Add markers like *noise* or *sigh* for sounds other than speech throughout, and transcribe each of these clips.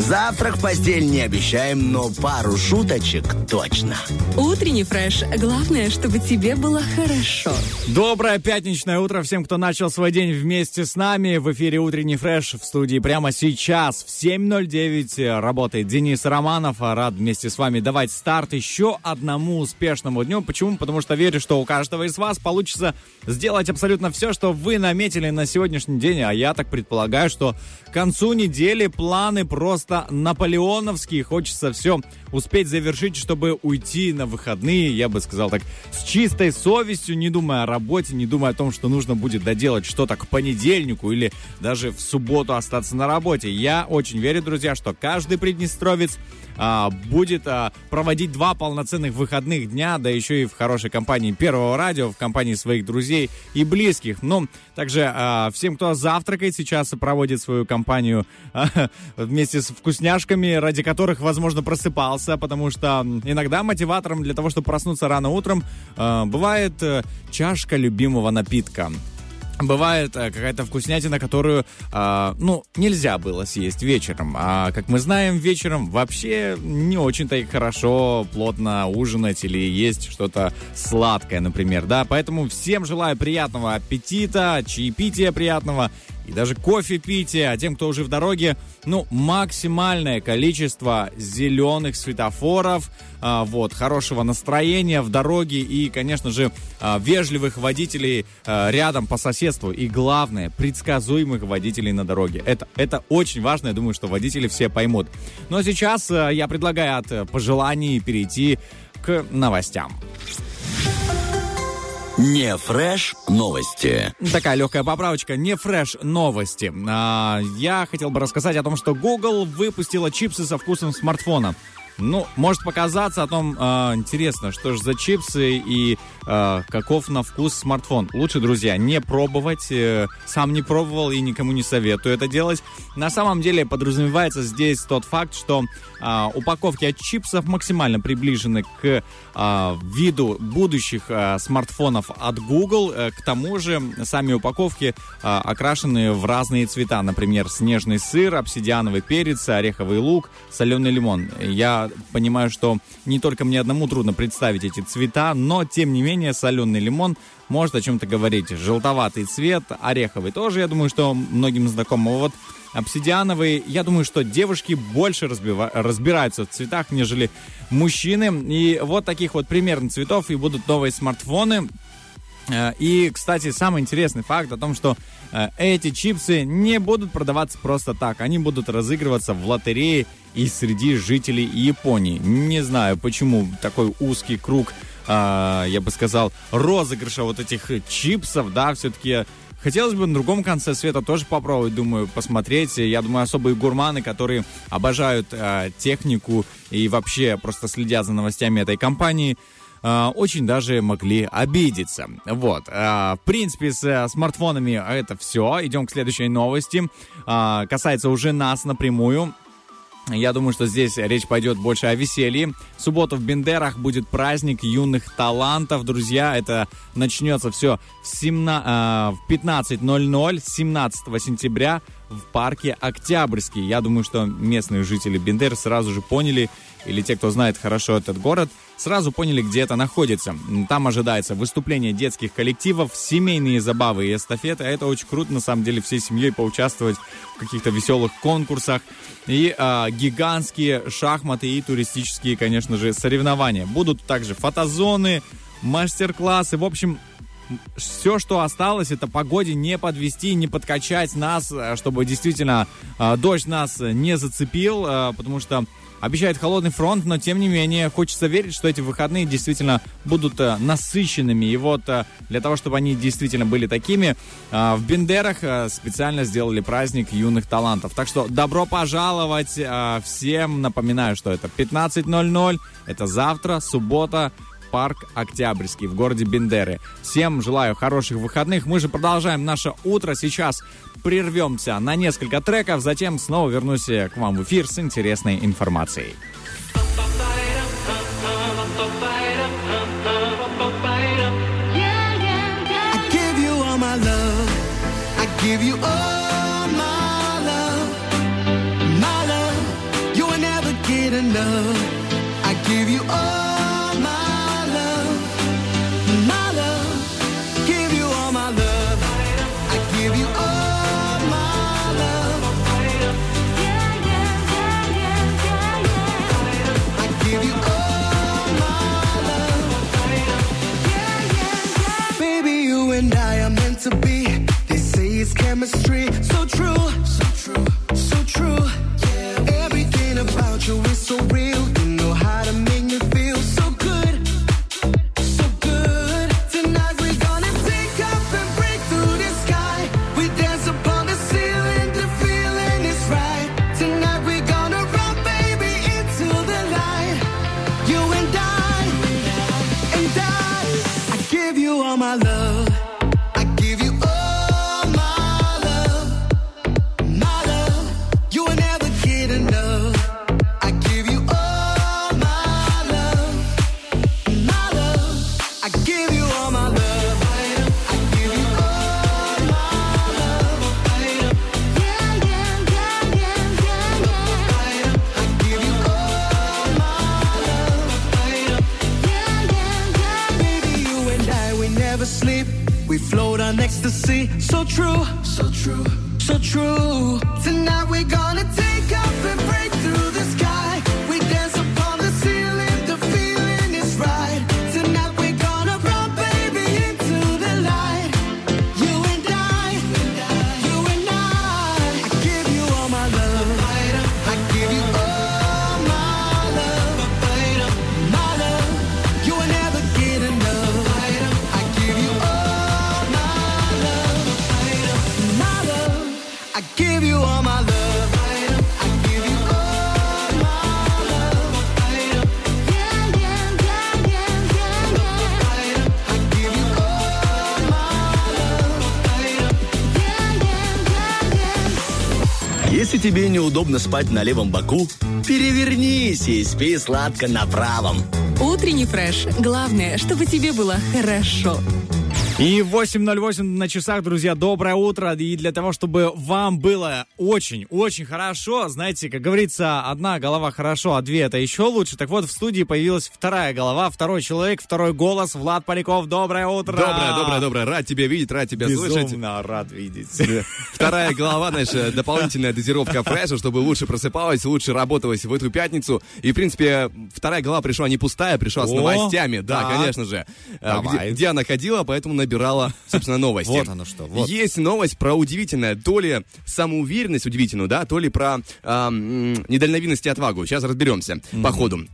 Завтрак в постель не обещаем, но пару шуточек точно. Утренний фреш. Главное, чтобы тебе было хорошо. Доброе пятничное утро всем, кто начал свой день вместе с нами. В эфире «Утренний фреш» в студии прямо сейчас в 7.09 работает Денис Романов. Рад вместе с вами давать старт еще одному успешному дню. Почему? Потому что верю, что у каждого из вас получится сделать абсолютно все, что вы наметили на сегодняшний день. А я так предполагаю, что к концу недели планы просто наполеоновские. Хочется все успеть завершить, чтобы уйти на выходные, я бы сказал так, с чистой совестью, не думая о работе, не думая о том, что нужно будет доделать что-то к понедельнику или даже в субботу остаться на работе. Я очень верю, друзья, что каждый приднестровец а, будет а, проводить два полноценных выходных дня, да еще и в хорошей компании Первого радио, в компании своих друзей и близких. Ну, также а, всем, кто завтракает сейчас и проводит свою компанию а, вместе с вкусняшками, ради которых, возможно, просыпался, потому что иногда мотиватором для того, чтобы проснуться рано утром, а, бывает а, чашка любимого напитка бывает э, какая-то вкуснятина, которую, э, ну, нельзя было съесть вечером. А, как мы знаем, вечером вообще не очень-то и хорошо плотно ужинать или есть что-то сладкое, например, да. Поэтому всем желаю приятного аппетита, чаепития приятного и даже кофе пейте, а тем, кто уже в дороге, ну, максимальное количество зеленых светофоров, а, вот, хорошего настроения в дороге и, конечно же, а, вежливых водителей а, рядом по соседству и, главное, предсказуемых водителей на дороге. Это, это очень важно, я думаю, что водители все поймут. Но сейчас а, я предлагаю от пожеланий перейти к новостям. Не фреш новости. Такая легкая поправочка. Не фреш новости. А, я хотел бы рассказать о том, что Google выпустила чипсы со вкусом смартфона. Ну, может показаться о том, э, интересно, что же за чипсы и э, каков на вкус смартфон. Лучше, друзья, не пробовать. Э, сам не пробовал и никому не советую это делать. На самом деле подразумевается здесь тот факт, что э, упаковки от чипсов максимально приближены к э, виду будущих э, смартфонов от Google. Э, к тому же сами упаковки э, окрашены в разные цвета. Например, снежный сыр, обсидиановый перец, ореховый лук, соленый лимон. Я понимаю, что не только мне одному трудно представить эти цвета, но тем не менее соленый лимон может о чем-то говорить. Желтоватый цвет, ореховый тоже, я думаю, что многим знаком. А вот обсидиановый, я думаю, что девушки больше разбива- разбираются в цветах, нежели мужчины. И вот таких вот примерно цветов и будут новые смартфоны. Э, и, кстати, самый интересный факт о том, что э, эти чипсы не будут продаваться просто так. Они будут разыгрываться в лотерее и среди жителей Японии. Не знаю, почему такой узкий круг, э, я бы сказал, розыгрыша вот этих чипсов, да, все-таки Хотелось бы на другом конце света тоже попробовать, думаю, посмотреть. Я думаю, особые гурманы, которые обожают э, технику и вообще просто следят за новостями этой компании, очень даже могли обидеться. Вот. Uh, в принципе, с uh, смартфонами это все. Идем к следующей новости. Касается уже нас напрямую. Я думаю, что здесь речь пойдет больше о веселье. В субботу в Бендерах будет праздник юных талантов. Друзья, это начнется все в, 17, э, в 15.00 17 сентября в парке Октябрьский. Я думаю, что местные жители Бендер сразу же поняли, или те, кто знает хорошо этот город, сразу поняли, где это находится. Там ожидается выступление детских коллективов, семейные забавы и эстафеты. Это очень круто, на самом деле, всей семьей поучаствовать в каких-то веселых конкурсах. И а, гигантские шахматы и туристические, конечно же, соревнования. Будут также фотозоны, мастер-классы. В общем, все, что осталось, это погоде не подвести, не подкачать нас, чтобы действительно э, дождь нас не зацепил, э, потому что Обещает холодный фронт, но тем не менее хочется верить, что эти выходные действительно будут э, насыщенными. И вот э, для того, чтобы они действительно были такими, э, в Бендерах специально сделали праздник юных талантов. Так что добро пожаловать всем. Напоминаю, что это 15.00, это завтра, суббота, парк Октябрьский в городе Бендеры. Всем желаю хороших выходных. Мы же продолжаем наше утро. Сейчас прервемся на несколько треков, затем снова вернусь к вам в эфир с интересной информацией. Если тебе неудобно спать на левом боку, перевернись и спи сладко на правом. Утренний фреш. Главное, чтобы тебе было хорошо. И 8.08 на часах, друзья, доброе утро. И для того, чтобы вам было очень-очень хорошо, знаете, как говорится, одна голова хорошо, а две это еще лучше. Так вот, в студии появилась вторая голова, второй человек, второй голос. Влад Поляков, доброе утро. Доброе, доброе, доброе. Рад тебя видеть, рад тебя слышать. Безумно рад видеть. Вторая голова, знаешь, э, дополнительная дозировка фреша, чтобы лучше просыпалась, лучше работалась в эту пятницу. И, в принципе, вторая голова пришла не пустая, пришла с новостями. Да, конечно же. Давай. Где, она ходила, поэтому набирала, собственно, новости. Вот оно что, вот. Есть новость про удивительное, то ли самоуверенность удивительную, да, то ли про м, недальновидность и отвагу. Сейчас разберемся по ходу.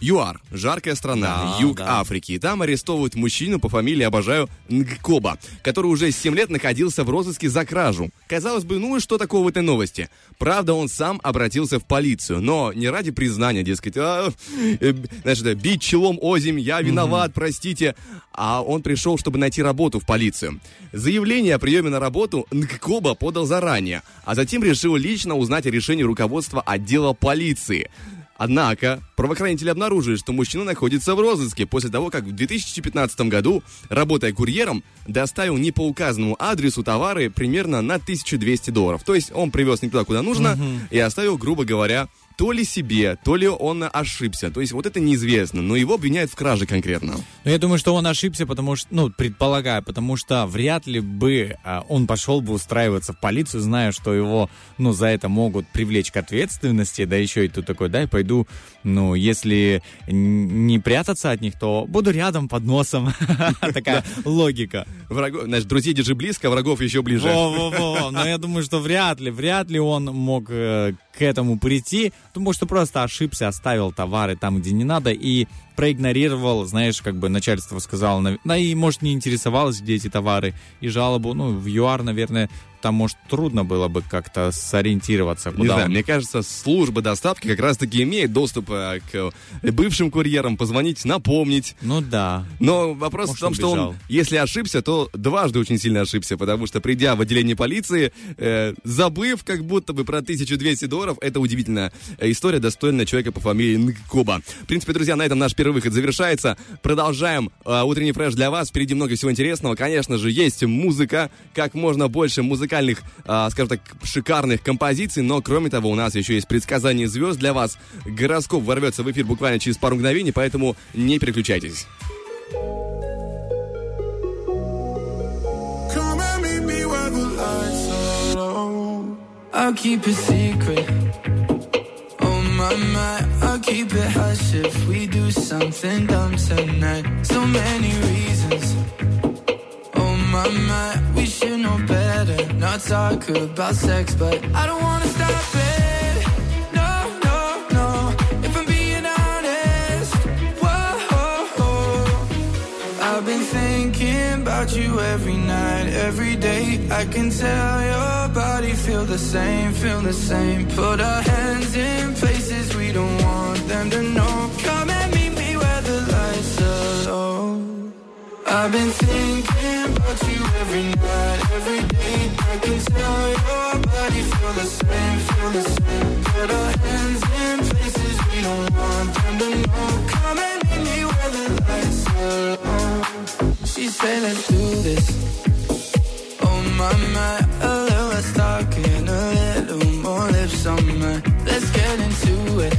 ЮАР, жаркая страна, Да, юг да. Африки. И там арестовывают мужчину по фамилии, обожаю, Нгкоба, который уже 7 лет находился в розыске за кражу. Казалось бы, ну и что такого в этой новости? Правда, он сам обратился в полицию, но не ради признания, дескать, «А, э, это, бить челом озимь, я виноват, простите. А он пришел, чтобы найти работу в полицию. Заявление о приеме на работу Нгкоба подал заранее, а затем решил лично узнать о решении руководства отдела полиции. Однако, правоохранители обнаружили, что мужчина находится в розыске после того, как в 2015 году, работая курьером, доставил не по указанному адресу товары примерно на 1200 долларов. То есть он привез не туда, куда нужно, и оставил, грубо говоря, то ли себе, то ли он ошибся. То есть вот это неизвестно, но его обвиняют в краже конкретно. Но я думаю, что он ошибся, потому что, ну, предполагаю, потому что вряд ли бы а, он пошел бы устраиваться в полицию, зная, что его, ну, за это могут привлечь к ответственности, да еще и тут такой, дай пойду, ну, если не прятаться от них, то буду рядом под носом. *laughs* Такая логика. Врагов, значит, друзей держи близко, врагов еще ближе. Во-во-во. Но я думаю, что вряд ли, вряд ли он мог э, к этому прийти. Думаю, что просто ошибся, оставил товары там, где не надо, и проигнорировал, знаешь, как бы начальство сказало, да и, может, не интересовалось, где эти товары, и жалобу, ну, в ЮАР, наверное, там, может, трудно было бы как-то сориентироваться, Не куда знаю, он- мне кажется, служба доставки как раз-таки имеет доступ э, к бывшим курьерам, позвонить, напомнить. Ну да. Но вопрос Может, в том, что он, если ошибся, то дважды очень сильно ошибся, потому что придя в отделение полиции, э, забыв как будто бы про 1200 долларов, это удивительная э, история, достойная человека по фамилии Нкоба. В принципе, друзья, на этом наш первый выход завершается. Продолжаем э, утренний фреш для вас. Впереди много всего интересного. Конечно же, есть музыка, как можно больше музыкальных музыкальных, а, скажем так, шикарных композиций, но кроме того у нас еще есть предсказание звезд для вас. Гороскоп ворвется в эфир буквально через пару мгновений, поэтому не переключайтесь. I'll keep it secret. Oh my my, I'll keep it hush if we do something dumb tonight. So many reasons. Oh my my, should know better. Not talk about sex, but I don't wanna stop it. No, no, no. If I'm being honest, whoa. I've been thinking about you every night, every day. I can tell your body feel the same, feel the same. Put our hands in places we don't want them to know. Come and meet me where the lights are low. I've been thinking about you every night, every day. I can tell your body feel the same, feel the same. Put our hands in places we don't want them to know. Come and meet me where the lights are low. She said, let's do this. Oh my my, a little less talking, a little more lips on my. Let's get into it.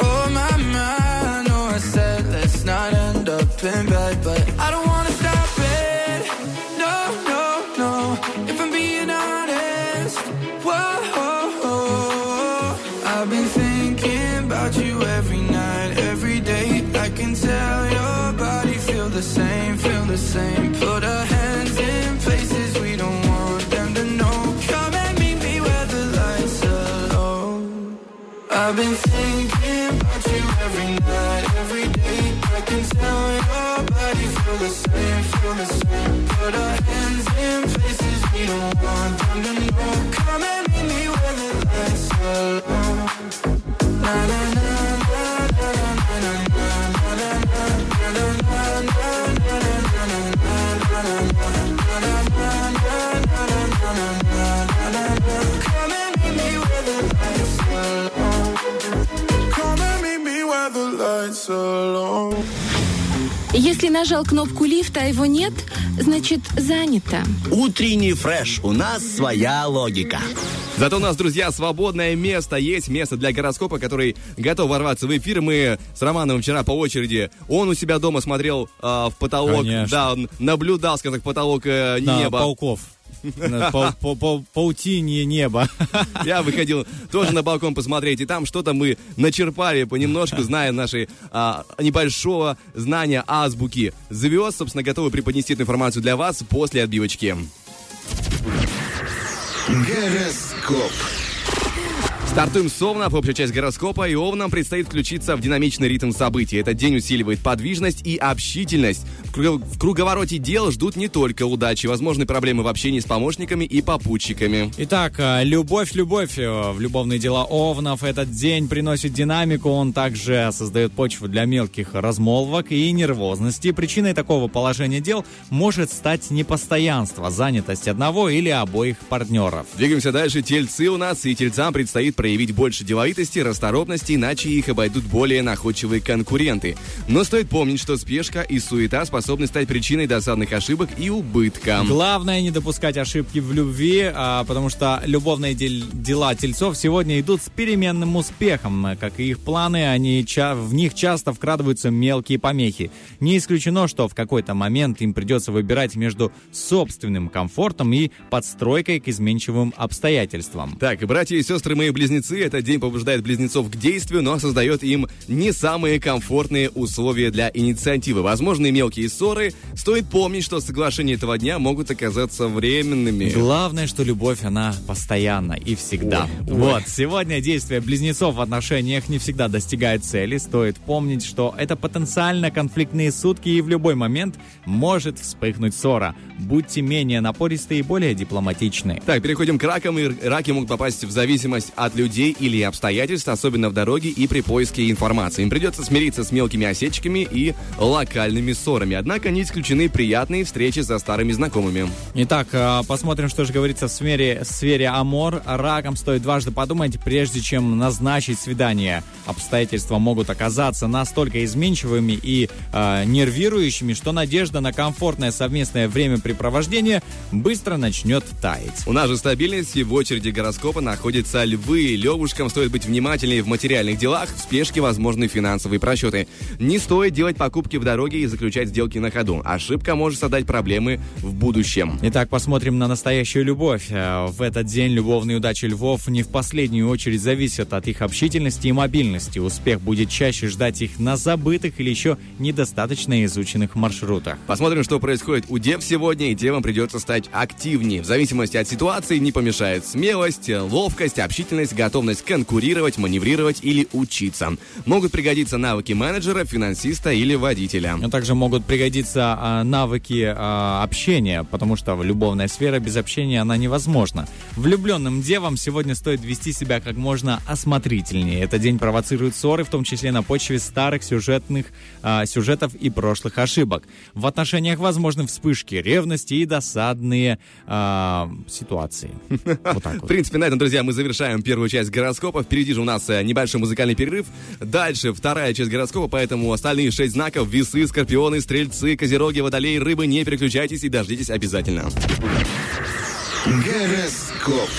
Oh my my, I know I said let's not end in bed, but I don't wanna stop it. No, no, no. If I'm being honest, whoa. I've been thinking about you every night, every day. I can tell your body feel the same, feel the same. Put our hands in places we don't want them to know. Come and meet me where the lights are low. I've been Если нажал кнопку лифта, а его нет, значит занято. Утренний фреш. У нас своя логика. Зато у нас, друзья, свободное место есть, место для гороскопа, который готов ворваться в эфир. Мы с Романом вчера по очереди, он у себя дома смотрел э, в потолок, Конечно. да, он наблюдал, скажем так, потолок э, На неба. пауков. На пау- пау- пау- Паутине неба. Я выходил тоже на балкон посмотреть, и там что-то мы начерпали понемножку, зная наши а, небольшого знания азбуки звезд. Собственно, готовы преподнести эту информацию для вас после отбивочки. Гороскоп. Стартуем с Овнов, общая часть гороскопа, и Овнам предстоит включиться в динамичный ритм событий. Этот день усиливает подвижность и общительность. В, в круговороте дел ждут не только удачи, возможны проблемы в общении с помощниками и попутчиками. Итак, э, любовь, любовь э, в любовные дела Овнов. Этот день приносит динамику, он также создает почву для мелких размолвок и нервозности. Причиной такого положения дел может стать непостоянство, занятость одного или обоих партнеров. Двигаемся дальше. Тельцы у нас, и тельцам предстоит проявить больше деловитости, расторопности, иначе их обойдут более находчивые конкуренты. Но стоит помнить, что спешка и суета способны стать причиной досадных ошибок и убытка. Главное не допускать ошибки в любви, а, потому что любовные дел- дела тельцов сегодня идут с переменным успехом. Как и их планы, они ча- в них часто вкрадываются мелкие помехи. Не исключено, что в какой-то момент им придется выбирать между собственным комфортом и подстройкой к изменчивым обстоятельствам. Так, братья и сестры мои близнецы, этот день побуждает близнецов к действию, но создает им не самые комфортные условия для инициативы. Возможные мелкие ссоры. Стоит помнить, что соглашения этого дня могут оказаться временными. Главное, что любовь, она постоянна и всегда. Вот, сегодня действие близнецов в отношениях не всегда достигает цели. Стоит помнить, что это потенциально конфликтные сутки и в любой момент может вспыхнуть ссора. Будьте менее напористы и более дипломатичны. Так, переходим к ракам, и раки могут попасть в зависимость от людей или обстоятельств, особенно в дороге и при поиске информации. Им придется смириться с мелкими осечками и локальными ссорами. Однако не исключены приятные встречи со старыми знакомыми. Итак, э, посмотрим, что же говорится в сфере, в сфере Амор. Раком стоит дважды подумать, прежде чем назначить свидание. Обстоятельства могут оказаться настолько изменчивыми и э, нервирующими, что надежда на комфортное совместное времяпрепровождение быстро начнет таять. У нас же стабильность, и в очереди гороскопа находятся львы. Левушкам стоит быть внимательнее в материальных делах, в спешке возможны финансовые просчеты. Не стоит делать покупки в дороге и заключать сделки на ходу. Ошибка может создать проблемы в будущем. Итак, посмотрим на настоящую любовь. Э, В этот день любовные удачи львов не в последнюю очередь зависят от их общительности и мобильности. Успех будет чаще ждать их на забытых или еще недостаточно изученных маршрутах. Посмотрим, что происходит у дев сегодня, и девам придется стать активнее. В зависимости от ситуации не помешает смелость, ловкость, общительность, готовность конкурировать, маневрировать или учиться. Могут пригодиться навыки менеджера, финансиста или водителя. Но также могут пригодиться а, навыки а, общения, потому что любовная сфера без общения она невозможна. Влюбленным девам сегодня стоит вести себя как можно осмотрительнее. Этот день провоцирует ссоры, в том числе на почве старых сюжетных а, сюжетов и прошлых ошибок. В отношениях возможны вспышки ревности и досадные а, ситуации. *laughs* Вот так В принципе, на этом, друзья, мы завершаем первую часть гороскопа. Впереди же у нас э, небольшой музыкальный перерыв. Дальше вторая часть гороскопа, поэтому остальные шесть знаков, весы, скорпионы, стрельцы, козероги, водолеи, рыбы, не переключайтесь и дождитесь обязательно. Гороскоп.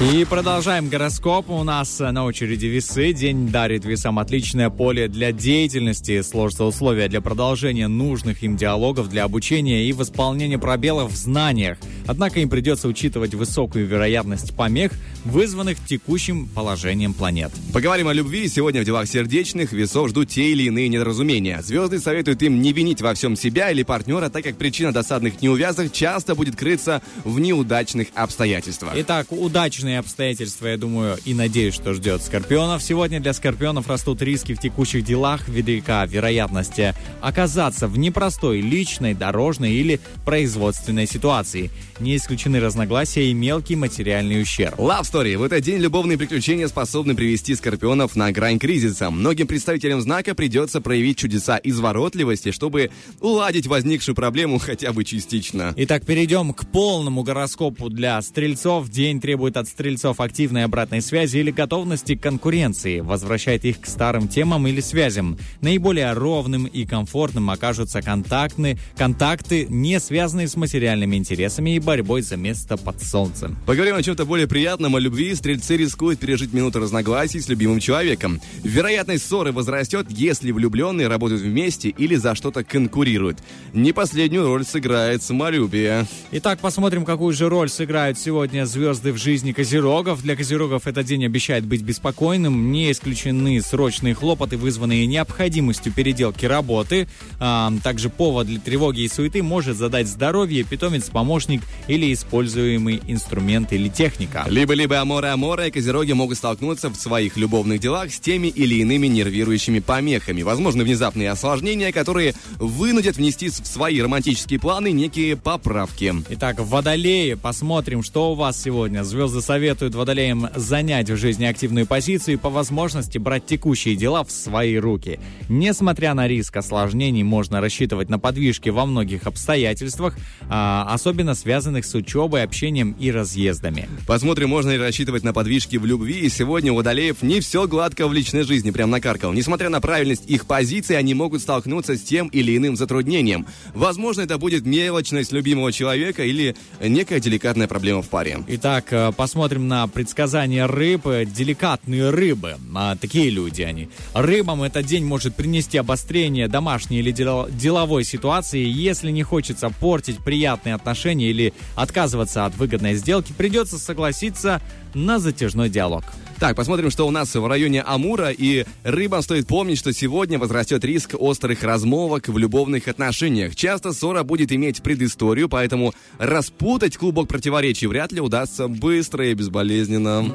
И продолжаем гороскоп. У нас э, на очереди весы. День дарит весам отличное поле для деятельности. Сложатся условия для продолжения нужных им диалогов, для обучения и восполнения пробелов в знаниях. Однако им придется учитывать высокую вероятность помех, вызванных текущим положением планет. Поговорим о любви. Сегодня в делах сердечных весов ждут те или иные недоразумения. Звезды советуют им не винить во всем себя или партнера, так как причина досадных неувязок часто будет крыться в неудачных обстоятельствах. Итак, удачные обстоятельства, я думаю, и надеюсь, что ждет скорпионов. Сегодня для скорпионов растут риски в текущих делах, велика вероятность э, оказаться в непростой личной, дорожной или производственной ситуации. Не исключены разногласия и мелкий материальный ущерб. Love Story. В этот день любовные приключения способны привести скорпионов на грань кризиса. Многим представителям знака придется проявить чудеса изворотливости, чтобы уладить возникшую проблему хотя бы частично. Итак, перейдем к полному гороскопу для стрельцов. День требует от стрельцов активной обратной связи или готовности к конкуренции, возвращает их к старым темам или связям. Наиболее ровным и комфортным окажутся контактны, контакты, не связанные с материальными интересами и борьбой за место под солнцем. Поговорим о чем-то более приятном, о любви. Стрельцы рискуют пережить минуту разногласий с любимым человеком. Вероятность ссоры возрастет, если влюбленные работают вместе или за что-то конкурируют. Не последнюю роль сыграет самолюбие. Итак, посмотрим, какую же роль сыграют сегодня звезды в жизни козерогов. Для козерогов этот день обещает быть беспокойным. Не исключены срочные хлопоты, вызванные необходимостью переделки работы. А, также повод для тревоги и суеты может задать здоровье, питомец, помощник или используемый инструмент или техника. Либо-либо аморы-аморы и козероги могут столкнуться в своих любовных делах с теми или иными нервирующими помехами. Возможны внезапные осложнения, которые вынудят внести в свои романтические планы некие поправки. Итак, водолеи, посмотрим, что у вас сегодня. Звезды советуют водолеям занять в жизни активную позицию и по возможности брать текущие дела в свои руки. Несмотря на риск осложнений, можно рассчитывать на подвижки во многих обстоятельствах, а, особенно связанных с учебой, общением и разъездами. Посмотрим, можно ли рассчитывать на подвижки в любви. И сегодня у водолеев не все гладко в личной жизни, прям накаркал. Несмотря на правильность их позиции, они могут столкнуться с тем или иным затруднением. Возможно, это будет мелочность любимого человека или некая деликатная проблема в паре. Итак, э, посмотрим на предсказания рыб. Э, Деликатные рыбы. А, такие люди они. Рыбам этот день может принести обострение домашней или дел- деловой ситуации. Если не хочется портить приятные отношения или отказываться от выгодной сделки, придется согласиться на затяжной диалог. Так, посмотрим, что у нас в районе Амура. И рыбам стоит помнить, что сегодня возрастет риск острых размолвок в любовных отношениях. Часто ссора будет иметь предысторию, поэтому распутать клубок противоречий вряд ли удастся быстро и безболезненно.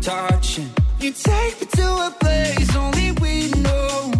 Touching You take me to a place only we know.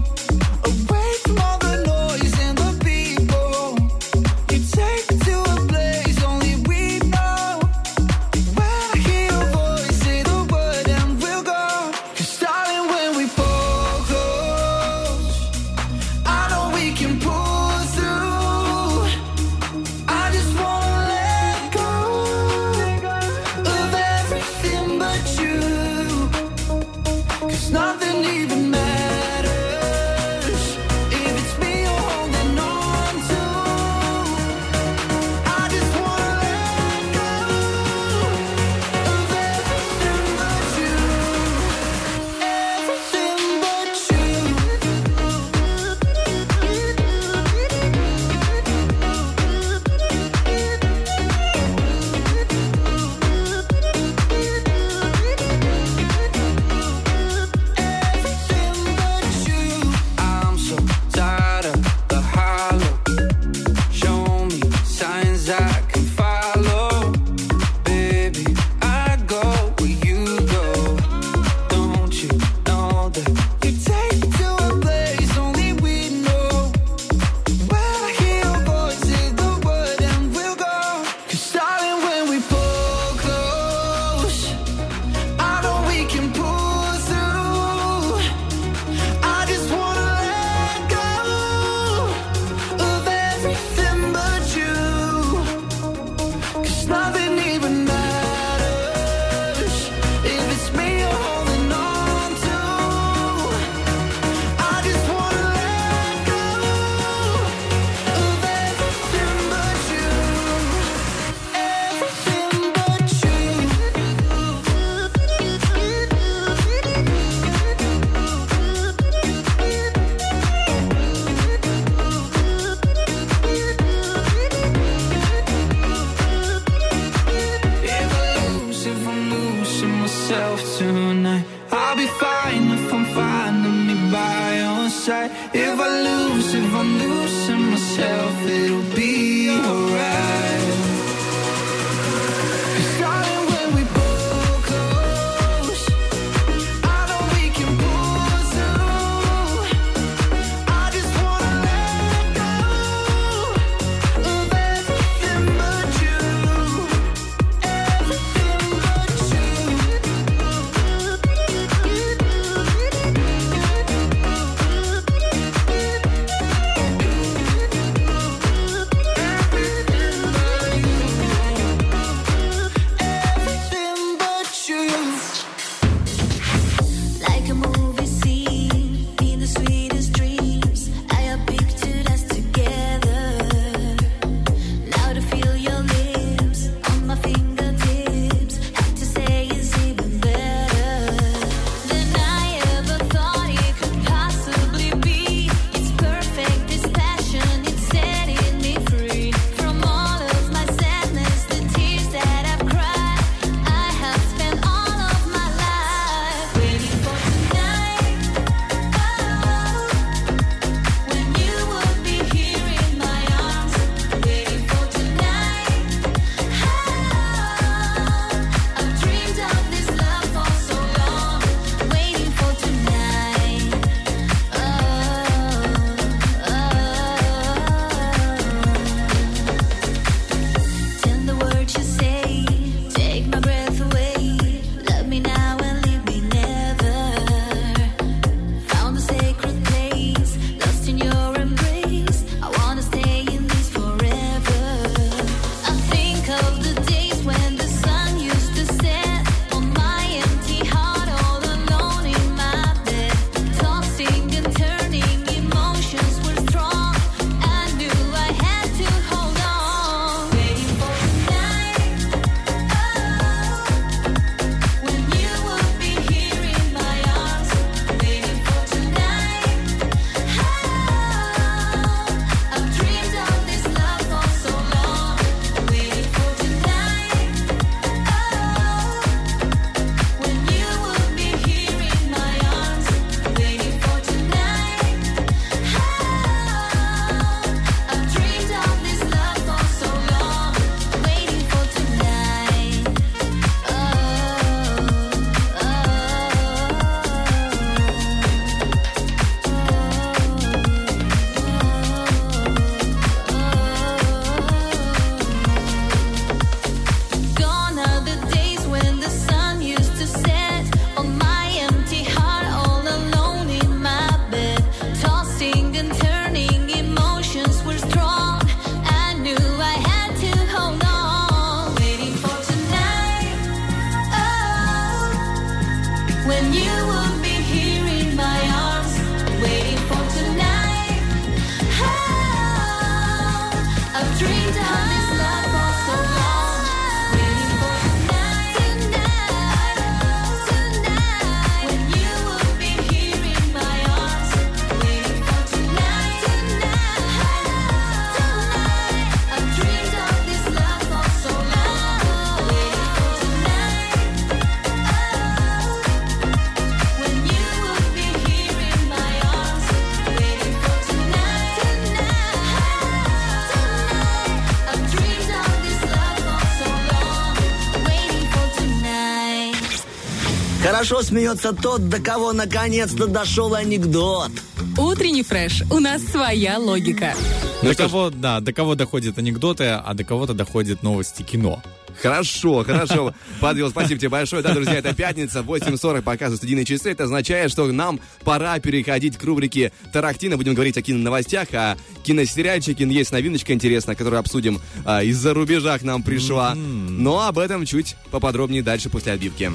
Хорошо смеется тот, до кого наконец-то дошел анекдот. Утренний фреш. У нас своя логика. Ну до что ж. кого, да, до кого доходят анекдоты, а до кого-то доходят новости кино. Хорошо, хорошо. *laughs* Подвел, спасибо тебе большое. Да, друзья, это пятница, 8.40 показывают студийные часы. Это означает, что нам пора переходить к рубрике Тарахтина. Будем говорить о киноновостях, о киносериальчике. Есть новиночка интересная, которую обсудим а, из-за рубежа к нам пришла. Но об этом чуть поподробнее дальше после отбивки.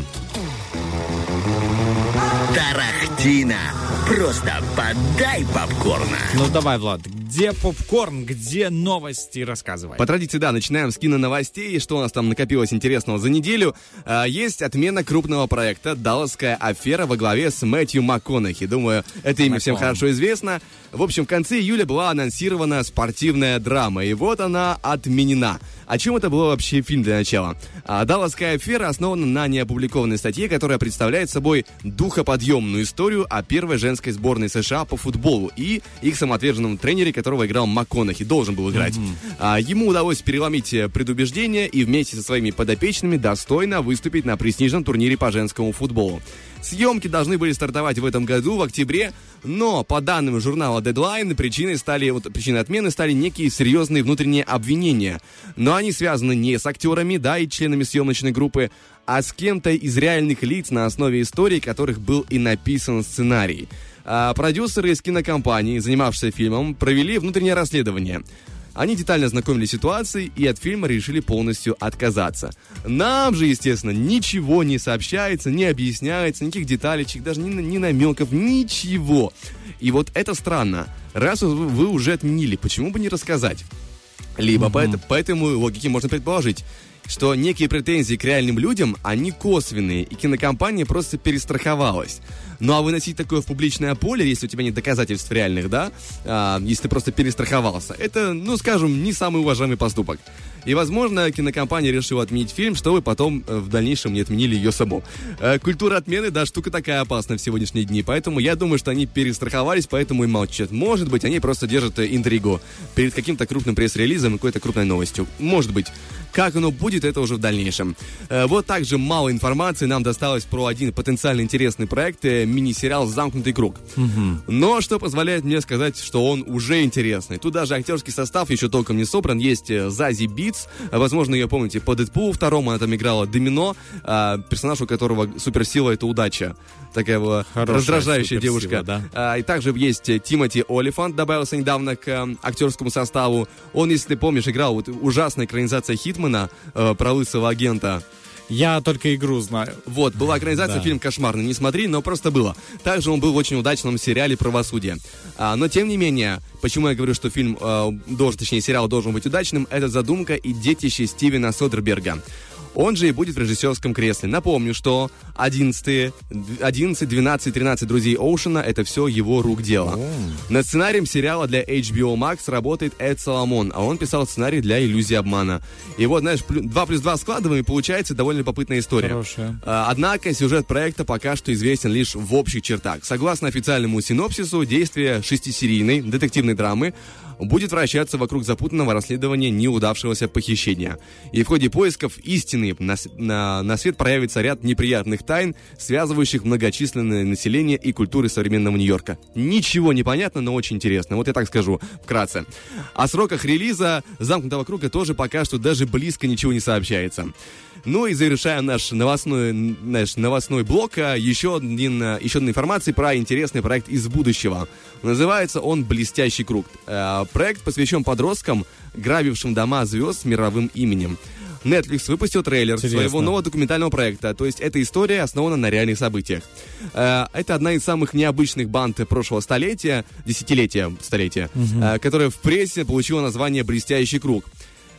Тарахтина. Просто подай попкорна. Ну давай, Влад, где попкорн, где новости, рассказывай. По традиции, да, начинаем с киноновостей. Что у нас там накопилось интересного за неделю? А, есть отмена крупного проекта «Далласская афера» во главе с Мэтью МакКонахи. Думаю, это имя всем хорошо известно. В общем, в конце июля была анонсирована спортивная драма, и вот она отменена. О чем это был вообще фильм для начала? А, «Далласская афера» основана на неопубликованной статье, которая представляет собой духоподъемную историю о первой женской сборной США по футболу и их самоотверженном тренере, которого играл МакКонахи, должен был играть. А, ему удалось переломить э, предубеждения и вместе со своими подопечными достойно выступить на престижном турнире по женскому футболу. Съемки должны были стартовать в этом году, в октябре, но по данным журнала Deadline, причиной, стали, вот, причиной отмены стали некие серьезные внутренние обвинения. Но они связаны не с актерами, да, и членами съемочной группы, а с кем-то из реальных лиц на основе историй, которых был и написан сценарий. А продюсеры из кинокомпании, занимавшиеся фильмом, провели внутреннее расследование. Они детально ознакомились с ситуацией и от фильма решили полностью отказаться. Нам же, естественно, ничего не сообщается, не объясняется, никаких деталечек, даже ни, ни намеков, ничего. И вот это странно. Раз вы, уже отменили, почему бы не рассказать? Либо по, это- по этому логике можно предположить, что некие претензии к реальным людям, они косвенные, и кинокомпания просто перестраховалась. Ну а выносить такое в публичное поле, если у тебя нет доказательств реальных, да, а, если ты просто перестраховался, это, ну скажем, не самый уважаемый поступок. И, возможно, кинокомпания решила отменить фильм, чтобы потом э, в дальнейшем не отменили ее саму. Э, Культура отмены, да, штука такая опасная в сегодняшние дни, поэтому я думаю, что они перестраховались, поэтому и молчат. Может быть, они просто держат э, интригу перед каким-то крупным пресс-релизом и какой-то крупной новостью. Может быть. Как оно будет, это уже в дальнейшем. Э, Вот также мало информации нам досталось про один потенциально интересный проект, э, мини-сериал «Замкнутый круг». Но что позволяет мне сказать, что он уже интересный. Тут даже актерский состав еще толком не собран. Есть э, Зази Битс, возможно, ее помните по Дэдпулу второму, она там играла Домино, персонаж, у которого суперсила — это удача. Такая была Хорошая раздражающая девушка. да. А, И также есть Тимоти Олифант, добавился недавно к э, актерскому составу. Он, если ты помнишь, играл вот ужасная экранизация Хитмана э, про лысого агента. Я только игру знаю. Вот, была экранизация, Да. фильм кошмарный, не смотри, но просто было. Также он был в очень удачном сериале «Правосудие». А, но, тем не менее, почему я говорю, что фильм э, должен, точнее, сериал должен быть удачным, это задумка и детище Стивена Содерберга. Он же и будет в режиссерском кресле. Напомню, что 11, 11 12, 13 друзей Оушена — это все его рук дело. Над сценарием сериала для HBO Max работает Эд Соломон, а он писал сценарий для «Иллюзии обмана». И вот, знаешь, 2 плюс 2 складываем, и получается довольно любопытная история. Хорошая. А, Однако сюжет проекта пока что известен лишь в общих чертах. Согласно официальному синопсису, действие шестисерийной детективной драмы будет вращаться вокруг запутанного расследования неудавшегося похищения. И в ходе поисков истины на, на- на свет проявится ряд неприятных тайн, связывающих многочисленное население и культуры современного Нью-Йорка. Ничего не понятно, но очень интересно. Вот я так скажу вкратце. О сроках релиза «Замкнутого круга» тоже пока что даже близко ничего не сообщается. Ну и завершая наш новостной, наш новостной блок, а, еще, один, а, еще одна информация про интересный проект из будущего. Называется он «Блестящий круг». Э, Проект посвящен подросткам, грабившим дома звезд с мировым именем. Netflix выпустил трейлер Интересно. своего нового документального проекта, то есть эта история основана на реальных событиях. Э, Это одна из самых необычных банд прошлого столетия, десятилетия, столетия, э, которая в прессе получила название «Блестящий круг».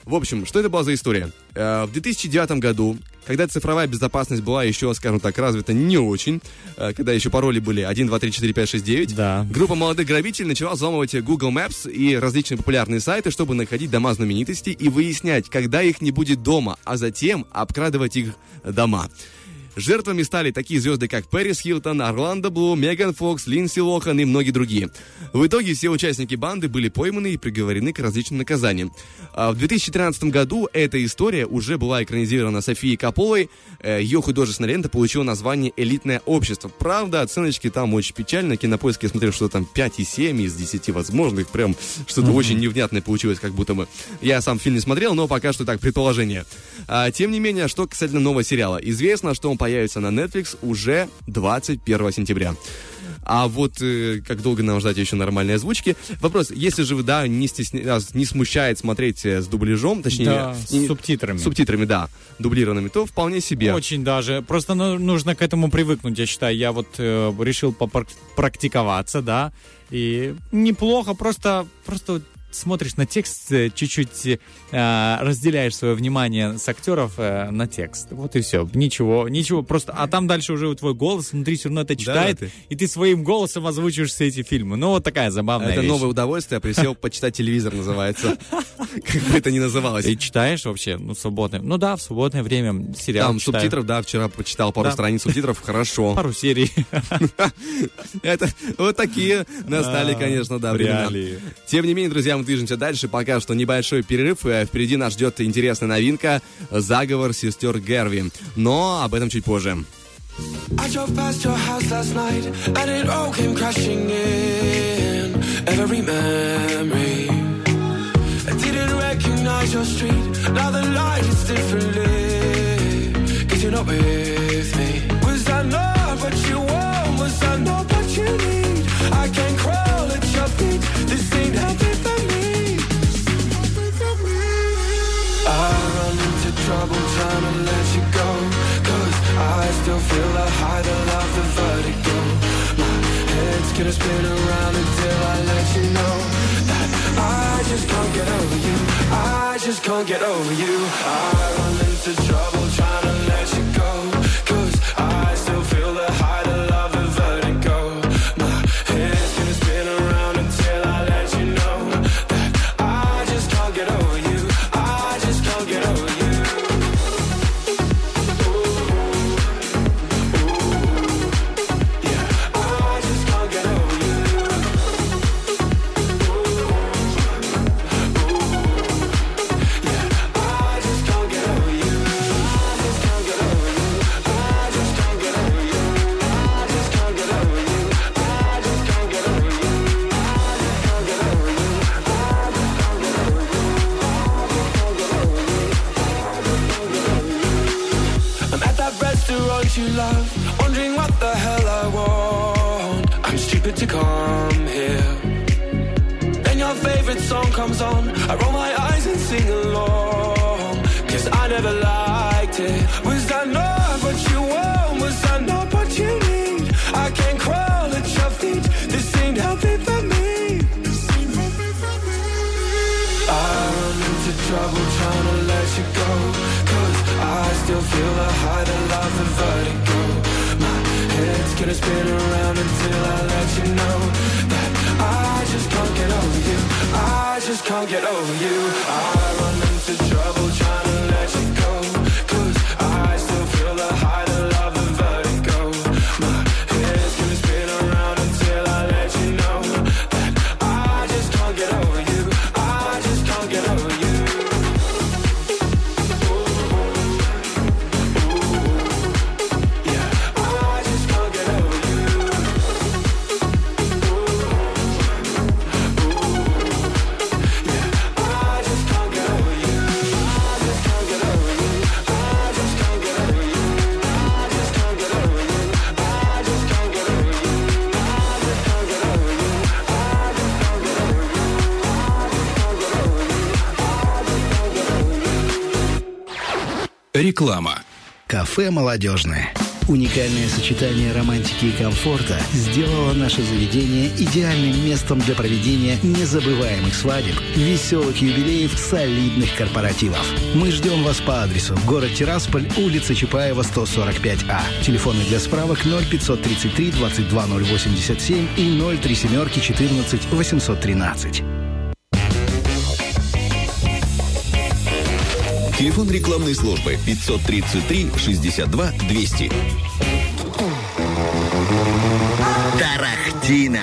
В общем, что это была за история? Э, В 2009 году, когда цифровая безопасность была еще, скажем так, развита не очень, э, когда еще пароли были 1, 2, 3, 4, 5, 6, 9, Да. группа молодых грабителей начала взламывать Google Maps и различные популярные сайты, чтобы находить дома знаменитостей и выяснять, когда их не будет дома, а затем обкрадывать их дома. Жертвами стали такие звезды, как Пэрис Хилтон, Орландо Блу, Меган Фокс, Линдси Лохан и многие другие. В итоге все участники банды были пойманы и приговорены к различным наказаниям. А в 2013 году эта история уже была экранизирована Софией Каполой. Э, Ее художественная лента получила название «Элитное общество». Правда, оценочки там очень печально. Кинопоиск я смотрел, что там 5,7 из 10 возможных. Прям что-то очень невнятное получилось, как будто бы. Я сам фильм не смотрел, но пока что так, предположение. А, тем не менее, что касательно нового сериала. Известно, что он появится на Netflix уже 21 сентября. А вот э, как долго нам ждать еще нормальной озвучки? Вопрос, если же вы, да, не, стесня... а, не смущает смотреть э, с дубляжом, точнее... Да, с не- субтитрами. Субтитрами, да, дублированными, то вполне себе. Очень даже. Просто ну, нужно к этому привыкнуть, я считаю. Я вот э, решил попрактиковаться, да, и неплохо, просто, просто смотришь на текст, э, чуть-чуть э, разделяешь свое внимание с актеров э, на текст. Вот и все. Ничего, ничего, просто... А там дальше уже твой голос внутри все равно это читает, ты- и ты своим голосом озвучиваешь все эти фильмы. Ну, вот такая забавная Это вещь. новое удовольствие, присел *laughs* почитать телевизор называется. *laughs* Как бы это ни называлось. Ты читаешь вообще, ну, в свободное... Ну да, в свободное время сериал Там субтитров, да, вчера почитал пару Да. страниц субтитров, хорошо. Пару серий. *laughs* Это вот такие настали, А, конечно, да, времена. Тем не менее, друзья, мы движемся дальше. Пока что небольшой перерыв. э, Впереди нас ждет интересная новинка «Заговор сестер Герви». Но об этом чуть позже. I drove past your house last night and it all came crashing in. Every memory. I didn't recognize your street. Now the light is differently. Cause you're not with me. Was I not what you want? Was I not what you need? Gonna spin around until I let you know that I just can't get over you. I just can't get over you. I run into trouble Реклама. Кафе «Молодежное». Уникальное сочетание романтики и комфорта сделало наше заведение идеальным местом для проведения незабываемых свадеб, веселых юбилеев, солидных корпоративов. Мы ждем вас по адресу город Тирасполь, улица Чапаева, 145А. Телефоны для справок 0533 22087 и 037 14 813. Телефон рекламной службы 533 62 200. Тарахтина.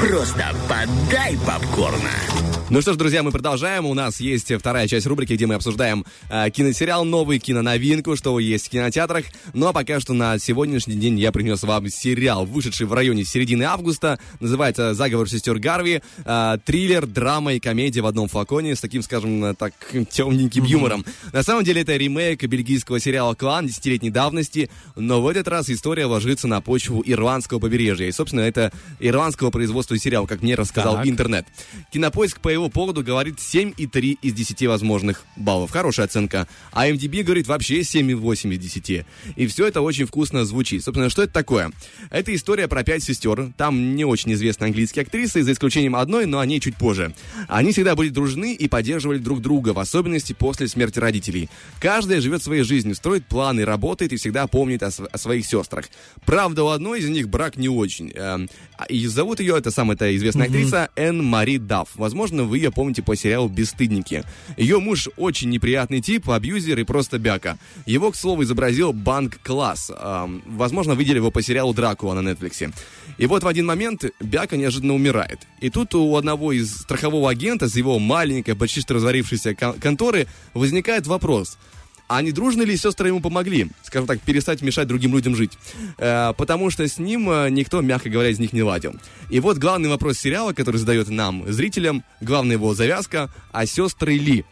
Просто подай попкорна. Ну что ж, друзья, мы продолжаем. У нас есть вторая часть рубрики, где мы обсуждаем э, киносериал, новый киноновинку, что есть в кинотеатрах. Ну а пока что на сегодняшний день я принес вам сериал, вышедший в районе середины августа. Называется «Заговор сестер Гарви». Э, триллер, драма и комедия в одном флаконе с таким, скажем, э, так *laughs* темненьким юмором. На самом деле это ремейк бельгийского сериала «Клан» десятилетней давности, но в этот раз история ложится на почву ирландского побережья. И, собственно, это ирландского производства сериал, как мне рассказал Так. интернет. Кинопоиск по его поводу говорит 7,3 из 10 возможных баллов. Хорошая оценка. А MDB говорит вообще 7,8 из 10. И все это очень вкусно звучит. Собственно, что это такое? Это история про пять сестер. Там не очень известные английские актрисы, за исключением одной, но о ней чуть позже. Они всегда были дружны и поддерживали друг друга, в особенности после смерти родителей. Каждая живет своей жизнью, строит планы, работает и всегда помнит о, св- о своих сестрах. Правда, у одной из них брак не очень. А- и зовут ее, это самая известная актриса, Энн Мари Дафф. Возможно, вы ее помните по сериалу «Бесстыдники». Ее муж очень неприятный тип, абьюзер и просто бяка. Его, к слову, изобразил Банк Класс. Эм, возможно, видели его по сериалу «Дракула» на Netflix. И вот в один момент Бяка неожиданно умирает. И тут у одного из страхового агента с его маленькой, почти что разварившейся кон- конторы возникает вопрос – а не дружно ли сестры ему помогли, скажем так, перестать мешать другим людям жить? Э, потому что с ним э, никто, мягко говоря, из них не ладил. И вот главный вопрос сериала, который задает нам, зрителям, главная его завязка, а сестры ли?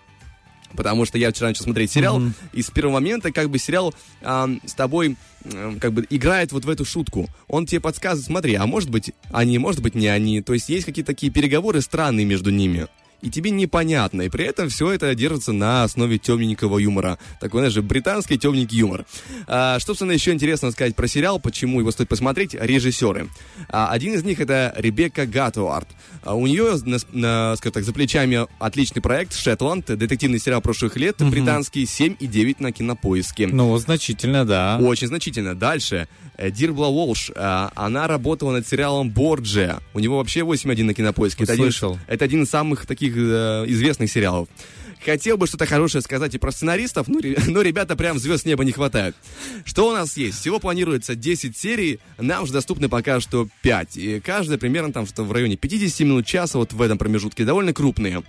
Потому что я вчера начал смотреть сериал, и с первого момента как бы сериал а, с тобой м, как бы играет вот в эту шутку. Он тебе подсказывает, смотри, а может быть они, может быть не они. То есть есть какие-то такие переговоры странные между ними. И тебе непонятно. И при этом все это держится на основе темненького юмора. Такой, знаешь, британский темненький юмор. А, что, собственно, еще интересно сказать про сериал, почему его стоит посмотреть, режиссеры. А, один из них это Ребекка Гаттуарт. А, у нее, на, на, скажем так, за плечами отличный проект «Шетланд», детективный сериал прошлых лет, британский, 7,9 на кинопоиске. Ну, значительно, да. Очень значительно. Дальше. Дирбла Волш. э, Она работала над сериалом Борджия. У него вообще 8.1 на кинопоиске. Это один, Слышал. это один из самых таких э, известных сериалов. Хотел бы что-то хорошее сказать и про сценаристов, но, ре- *laughs* но ребята прям звезд неба не хватает. Что у нас есть? Всего планируется 10 серий, нам же доступны пока что 5. И каждая примерно там что в районе 50 минут часа, вот в этом промежутке, довольно крупные.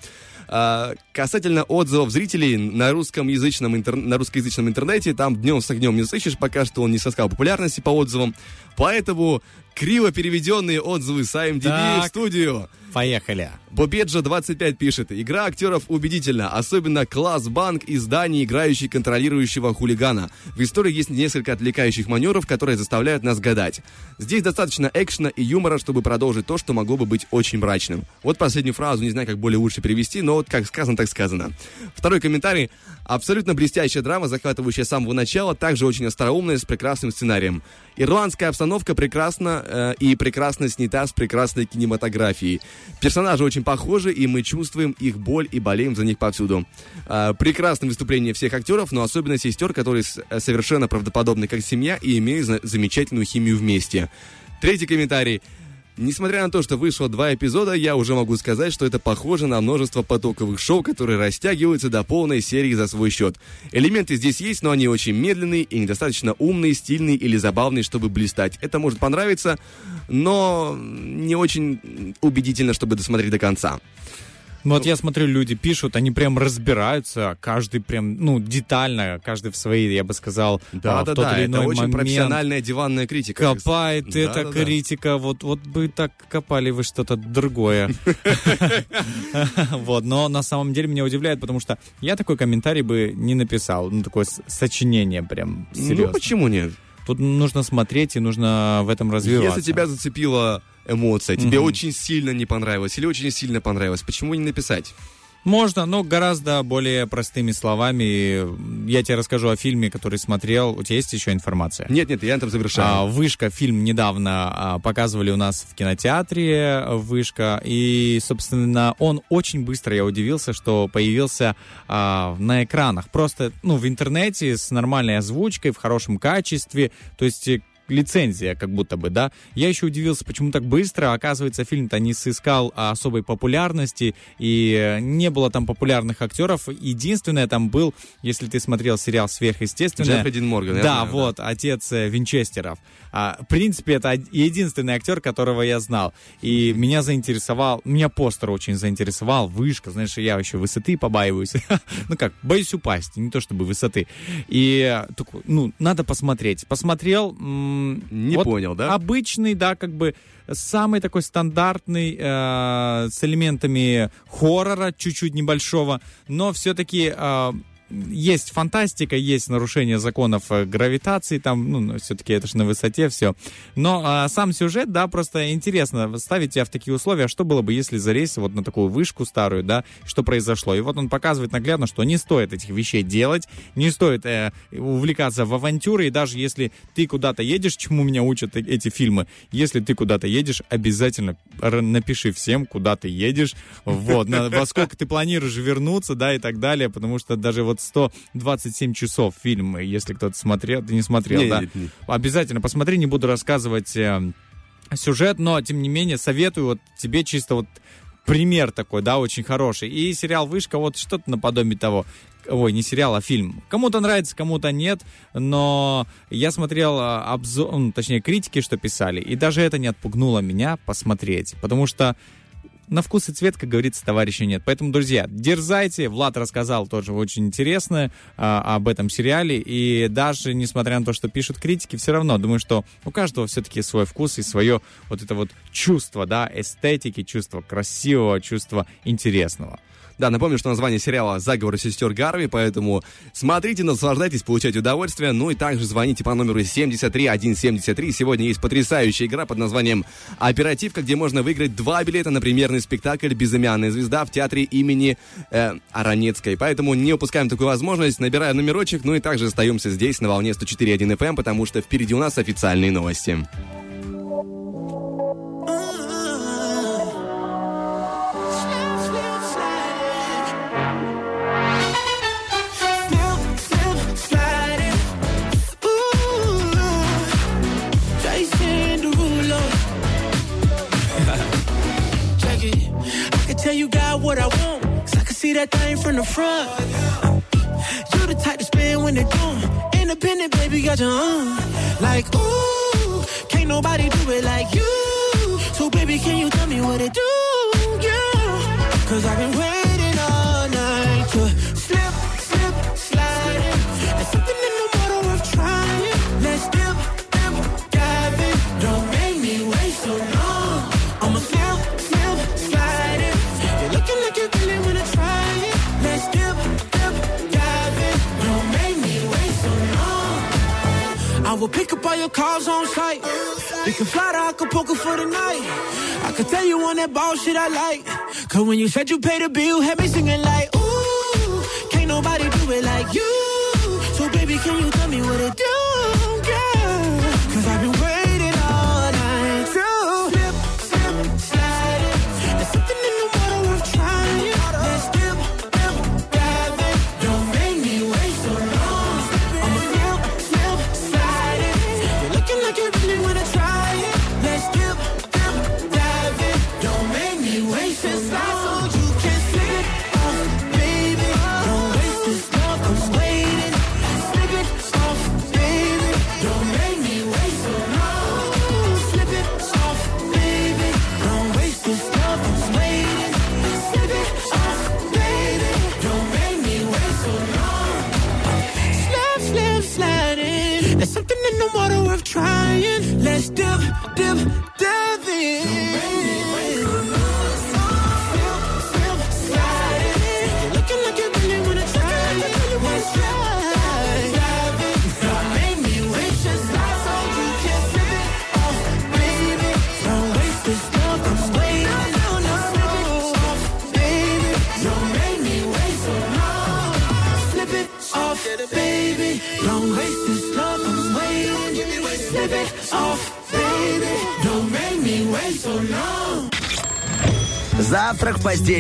А, касательно отзывов зрителей на русском язычном интер- на русскоязычном интернете, там днем с огнем не сыщешь, пока что он не соскал популярности по отзывам. Поэтому криво переведенные отзывы с IMDb в Так. студию. Поехали. Бобеджа 25 пишет. Игра актеров убедительна, особенно класс банк и здание, играющий контролирующего хулигана. В истории есть несколько отвлекающих маневров, которые заставляют нас гадать. Здесь достаточно экшена и юмора, чтобы продолжить то, что могло бы быть очень мрачным. Вот последнюю фразу, не знаю, как более лучше перевести, но вот как сказано, так сказано. Второй комментарий. Абсолютно блестящая драма, захватывающая с самого начала, также очень остроумная, с прекрасным сценарием. Ирландская обстановка прекрасна э, и прекрасно снята с прекрасной кинематографией. Персонажи очень похожи, и мы чувствуем их боль и болеем за них повсюду. Э, прекрасное выступление всех актеров, но особенно сестер, которые э, совершенно правдоподобны как семья и имеют за- замечательную химию вместе. Третий комментарий. Несмотря на то, что вышло два эпизода, я уже могу сказать, что это похоже на множество потоковых шоу, которые растягиваются до полной серии за свой счет. Элементы здесь есть, но они очень медленные и недостаточно умные, стильные или забавные, чтобы блистать. Это может понравиться, но не очень убедительно, чтобы досмотреть до конца. Вот я смотрю, люди пишут, они прям разбираются, каждый прям, ну, детально, каждый в своей, я бы сказал, а, в тот или это иной очень момент профессиональная диванная критика. копает Да, это да, да. критика, вот, вот бы так копали вы что-то другое. *laughs* Вот, но на самом деле меня удивляет, потому что я такой комментарий бы не написал, ну, такое сочинение прям Ну серьезно. почему нет? Тут нужно смотреть и нужно в этом развиваться. Если тебя зацепила эмоция, тебе Мгм. очень сильно не понравилось или очень сильно понравилось, почему не написать? Можно, но гораздо более простыми словами. Я тебе расскажу о фильме, который смотрел. У тебя есть еще информация? Нет, нет, я этом завершаю. А, Вышка фильм недавно а, показывали у нас в кинотеатре Вышка, и, собственно, он очень быстро, я удивился, что появился а, на экранах. Просто, ну, в интернете с нормальной озвучкой, в хорошем качестве. То есть лицензия, как будто бы, да. Я еще удивился, почему так быстро. Оказывается, фильм-то не сыскал особой популярности, и не было там популярных актеров. Единственное там был, если ты смотрел сериал «Сверхъестественное». Джеффри Дин Морган, Да, знаю, да. вот, отец э, Винчестеров. А, в принципе, это единственный актер, которого я знал. И меня заинтересовал, меня постер очень заинтересовал, вышка, знаешь, я вообще высоты побаиваюсь. *laughs* ну как, боюсь упасть, не то чтобы высоты. И, такой, ну, надо посмотреть. Посмотрел. Не вот понял, да? Обычный, да, как бы самый такой стандартный, э, с элементами хоррора, чуть-чуть небольшого, но все-таки э, есть фантастика, есть нарушение законов э, гравитации, там, ну, все-таки это же на высоте все. Но а, сам сюжет, да, просто интересно ставить тебя в такие условия, что было бы, если залезть вот на такую вышку старую, да, что произошло. И вот он показывает наглядно, что не стоит этих вещей делать, не стоит э, увлекаться в авантюры, и даже если ты куда-то едешь, чему меня учат э- эти фильмы, если ты куда-то едешь, обязательно напиши всем, куда ты едешь, вот, на- во сколько ты планируешь вернуться, да, и так далее, потому что даже вот 127 часов фильм, если кто-то смотрел, ты не смотрел, Не, да, не, не. обязательно посмотри, не буду рассказывать э, сюжет, но, тем не менее, советую вот тебе чисто вот пример такой, да, очень хороший. И сериал «Вышка» вот что-то наподобие того. Ой, не сериал, а фильм. Кому-то нравится, кому-то нет, но я смотрел а, обзор, ну, точнее, критики, что писали, и даже это не отпугнуло меня посмотреть, потому что на вкус и цвет, как говорится, товарища нет. Поэтому, друзья, дерзайте. Влад рассказал тоже очень интересное а, об этом сериале. И даже несмотря на то, что пишут критики, все равно думаю, что у каждого все-таки свой вкус и свое вот это вот чувство, да, эстетики, чувство красивого, чувство интересного. Да, напомню, что название сериала «Заговор сестер Гарви», поэтому смотрите, наслаждайтесь, получайте удовольствие. Ну и также звоните по номеру 73173. Сегодня есть потрясающая игра под названием «Оперативка», где можно выиграть два билета на премьерный спектакль «Безымянная звезда» в театре имени э, Аронецкой. Поэтому не упускаем такую возможность, набираем номерочек, ну и также остаемся здесь на волне 104.1 FM, потому что впереди у нас официальные новости. Tell you got what I want. Cause I can see that thing from the front. You the type to spin when they're done. Independent, baby, got your own. Like, ooh, can't nobody do it like you. So, baby, can you tell me what it do? Yeah. Cause I've been waiting will pick up all your calls on site. We can fly to Acapulco for the night. I can tell you on that ball shit I like. Cause when you said you paid the bill, had me singing like, ooh, can't nobody do it like you. So baby, can you tell me what it do,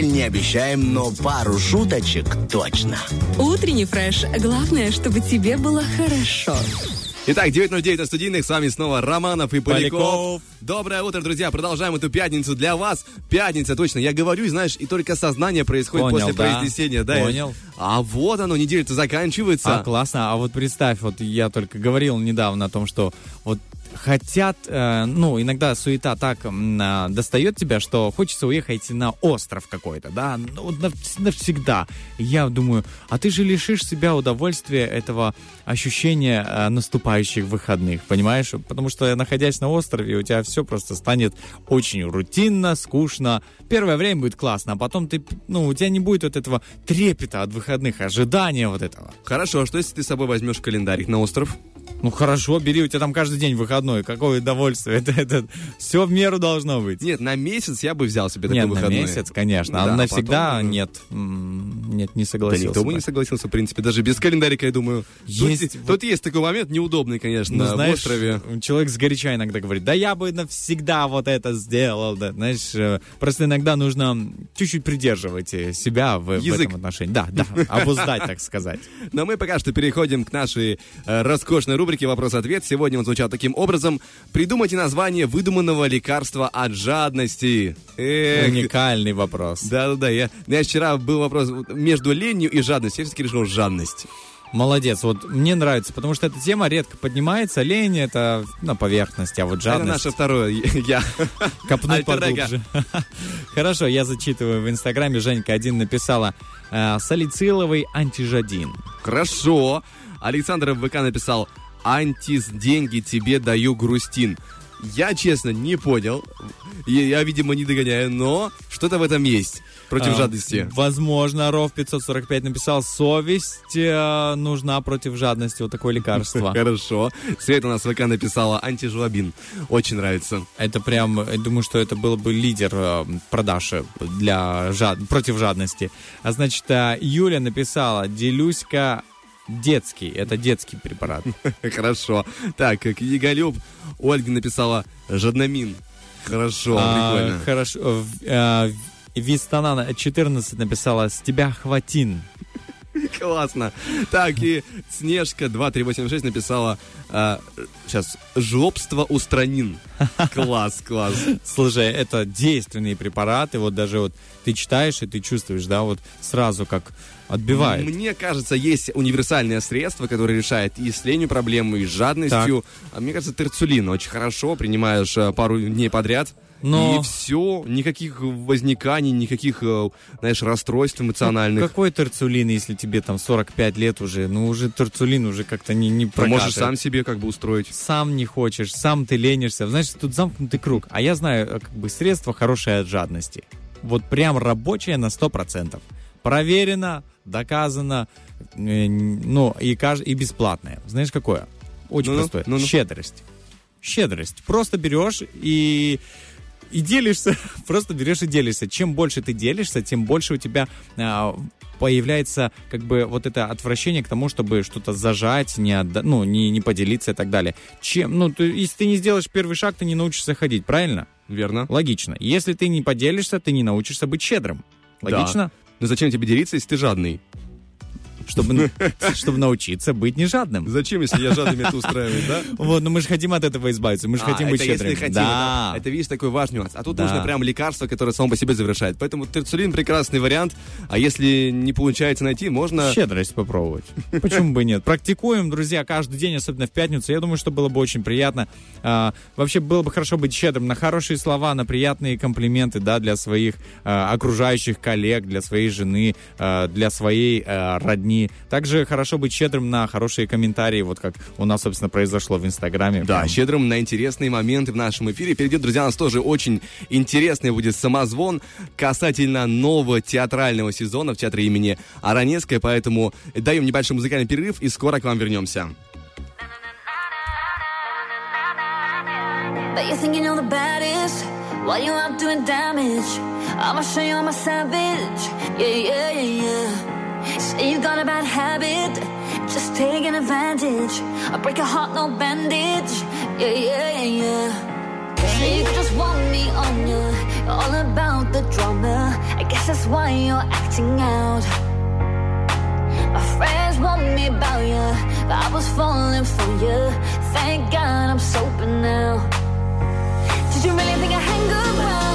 Постель не обещаем, но пару шуточек точно. Утренний фреш. Главное, чтобы тебе было хорошо. Итак, 9.09 на студийных. С вами снова Романов и Поляков. Поляков. Доброе утро, друзья. Продолжаем эту пятницу для вас. Пятница, точно. Я говорю, знаешь, и только сознание происходит Понял, после да. произнесения. Да, Понял. А вот оно, неделя-то заканчивается. А, классно. А вот представь, вот я только говорил недавно о том, что вот хотят, э, ну, иногда суета так а, достает тебя, что хочется уехать на остров какой-то, да, ну, навсегда. Я думаю, а ты же лишишь себя удовольствия этого ощущения э, наступающих выходных, понимаешь? Потому что, находясь на острове, у тебя все просто станет очень рутинно, скучно. Первое время будет классно, а потом ты, ну, у тебя не будет вот этого трепета от выходных, ожидания вот этого. Хорошо, а что если ты с собой возьмешь календарик на остров? Ну хорошо, бери, у тебя там каждый день выходной. Какое удовольствие. *laughs* Это, это все в меру должно быть. Нет, на месяц я бы взял себе такой Нет, на выходной. месяц, конечно. Да, а а навсегда потом, нет. Нет, не Да согласился. никто бы не согласился, в принципе. Даже без календарика, я думаю. Есть Тут, тут есть такой момент неудобный, конечно, Ну, на знаешь, острове. человек сгоряча иногда говорит, да я бы навсегда вот это сделал. Да. Знаешь, э, просто иногда нужно чуть-чуть придерживать э, себя в, в Язык. этом отношении. Да, да, *laughs* обуздать, так сказать. Но мы пока что переходим к нашей э, роскошной рубрике «Вопрос-ответ». Сегодня он звучал таким образом. Придумайте название выдуманного лекарства от жадности. Эх, Уникальный вопрос. Да-да-да, я, знаешь, вчера был вопрос между ленью и жадностью. Я все-таки решил жадность. Молодец, вот мне нравится, потому что эта тема редко поднимается. Лень это на поверхности, а вот Это жадность... наше второе я. Альтер-эго. поглубже. *laughs* Хорошо, я зачитываю в Инстаграме. Женька один написала э, салициловый антижадин. Хорошо. Александр в ВК написал «Антис, деньги тебе даю, грустин». Я, честно, не понял. Я, я, видимо, не догоняю, но что-то в этом есть против А, жадности. Возможно, Ров 545 написал «Совесть э, нужна против жадности». Вот такое лекарство. *laughs* Хорошо. Света у нас в ВК написала антижлобин. Очень нравится. Это прям, я думаю, что это был бы лидер э, продаж для жад... против жадности. А значит, э, Юля написала «Делюсь-ка детский». Это детский препарат. *laughs* Хорошо. Так, книголюб Ольга написала жадномин. Хорошо, А, прикольно. Хорошо. Э, Вистанана 14 написала «С тебя хватин». *laughs* Классно. Так, и Снежка 2386 написала сейчас жлобство устранин. *laughs* Класс, класс. Слушай, это действенные препараты. Вот даже вот ты читаешь и ты чувствуешь, да, вот сразу как отбивает. Мне кажется, есть универсальное средство, которое решает и с ленью проблему, и с жадностью. А Мне кажется, терцулин очень хорошо. Принимаешь э, пару дней подряд. Но- И все, никаких возниканий, никаких, э, знаешь, расстройств эмоциональных. Какой терцулин, если тебе там 45 лет уже? Ну, уже терцулин уже как-то не, не Ты прокатывает. можешь сам себе как бы устроить. Сам не хочешь, сам ты ленишься. Знаешь, тут замкнутый круг. А я знаю, э, как бы, средство хорошее от жадности. Вот прям рабочее на 100%. Проверено, доказано, э, ну, и, каж- и бесплатное. Знаешь, какое? Очень Ну-ну, простое. ну-ну. Щедрость. Щедрость. Просто берешь и и делишься, *laughs* просто берешь и делишься. Чем больше ты делишься, тем больше у тебя а, появляется как бы вот это отвращение к тому, чтобы что-то зажать, не, отда- ну, не, не поделиться и так далее. Чем, ну, ты- если ты не сделаешь первый шаг, ты не научишься ходить, правильно? Верно? Логично. Если ты не поделишься, ты не научишься быть щедрым. Логично? Но зачем тебе делиться, если ты жадный? Чтобы, чтобы научиться быть не жадным. Зачем, если я жадными это устраиваю, да? Вот, но мы же хотим от этого избавиться, мы же А, хотим быть щедрыми. хотим, да. это, это, видишь, такой важный нюанс. А тут Да. нужно прям лекарство, которое само по себе завершает. Поэтому терцулин прекрасный вариант. А если не получается найти, можно... Щедрость попробовать. Почему бы нет? Практикуем, друзья, каждый день, особенно в пятницу. Я думаю, что было бы очень приятно. А, вообще, было бы хорошо быть щедрым на хорошие слова, на приятные комплименты, да, для своих а, окружающих коллег, для своей жены, а, для своей а, родни. Также хорошо быть щедрым на хорошие комментарии, вот как у нас, собственно, произошло в Инстаграме. Да, Прям щедрым на интересные моменты в нашем эфире. Впереди, друзья, у нас тоже очень интересный будет самозвон касательно нового театрального сезона в театре имени Аронецкой. Поэтому даем небольшой музыкальный перерыв и скоро к вам вернемся. But you think you know the baddest while you out doing damage. I'ma show you I'm a savage. Yeah, yeah, yeah, yeah. Say you got a bad habit, just taking advantage. I break a heart, no bandage. Yeah, yeah, yeah, yeah. Say you just want me on you. You're all about the drama. I guess that's why you're acting out. My friends want me about you, but I was falling for you. Thank God I'm sober now. Did you really think I hang around?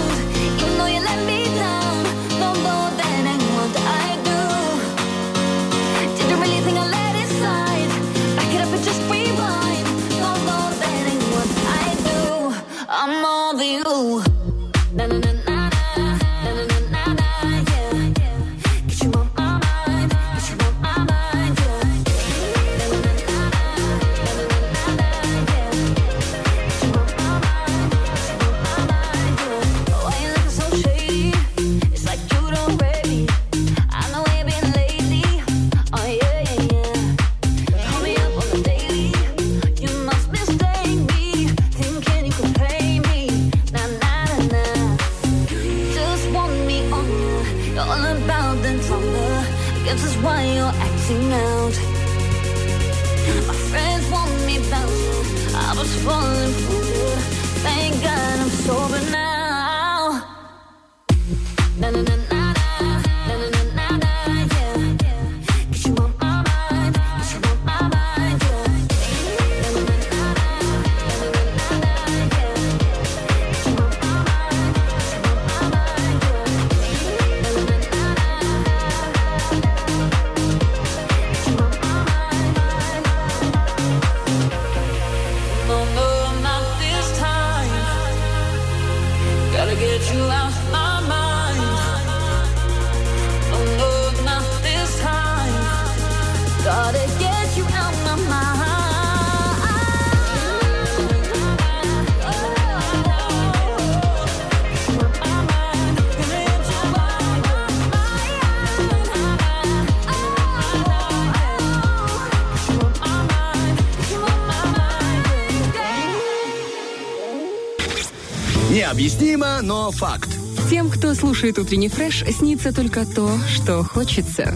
Необъяснимо, но факт. Тем, кто слушает утренний фреш, снится только то, что хочется.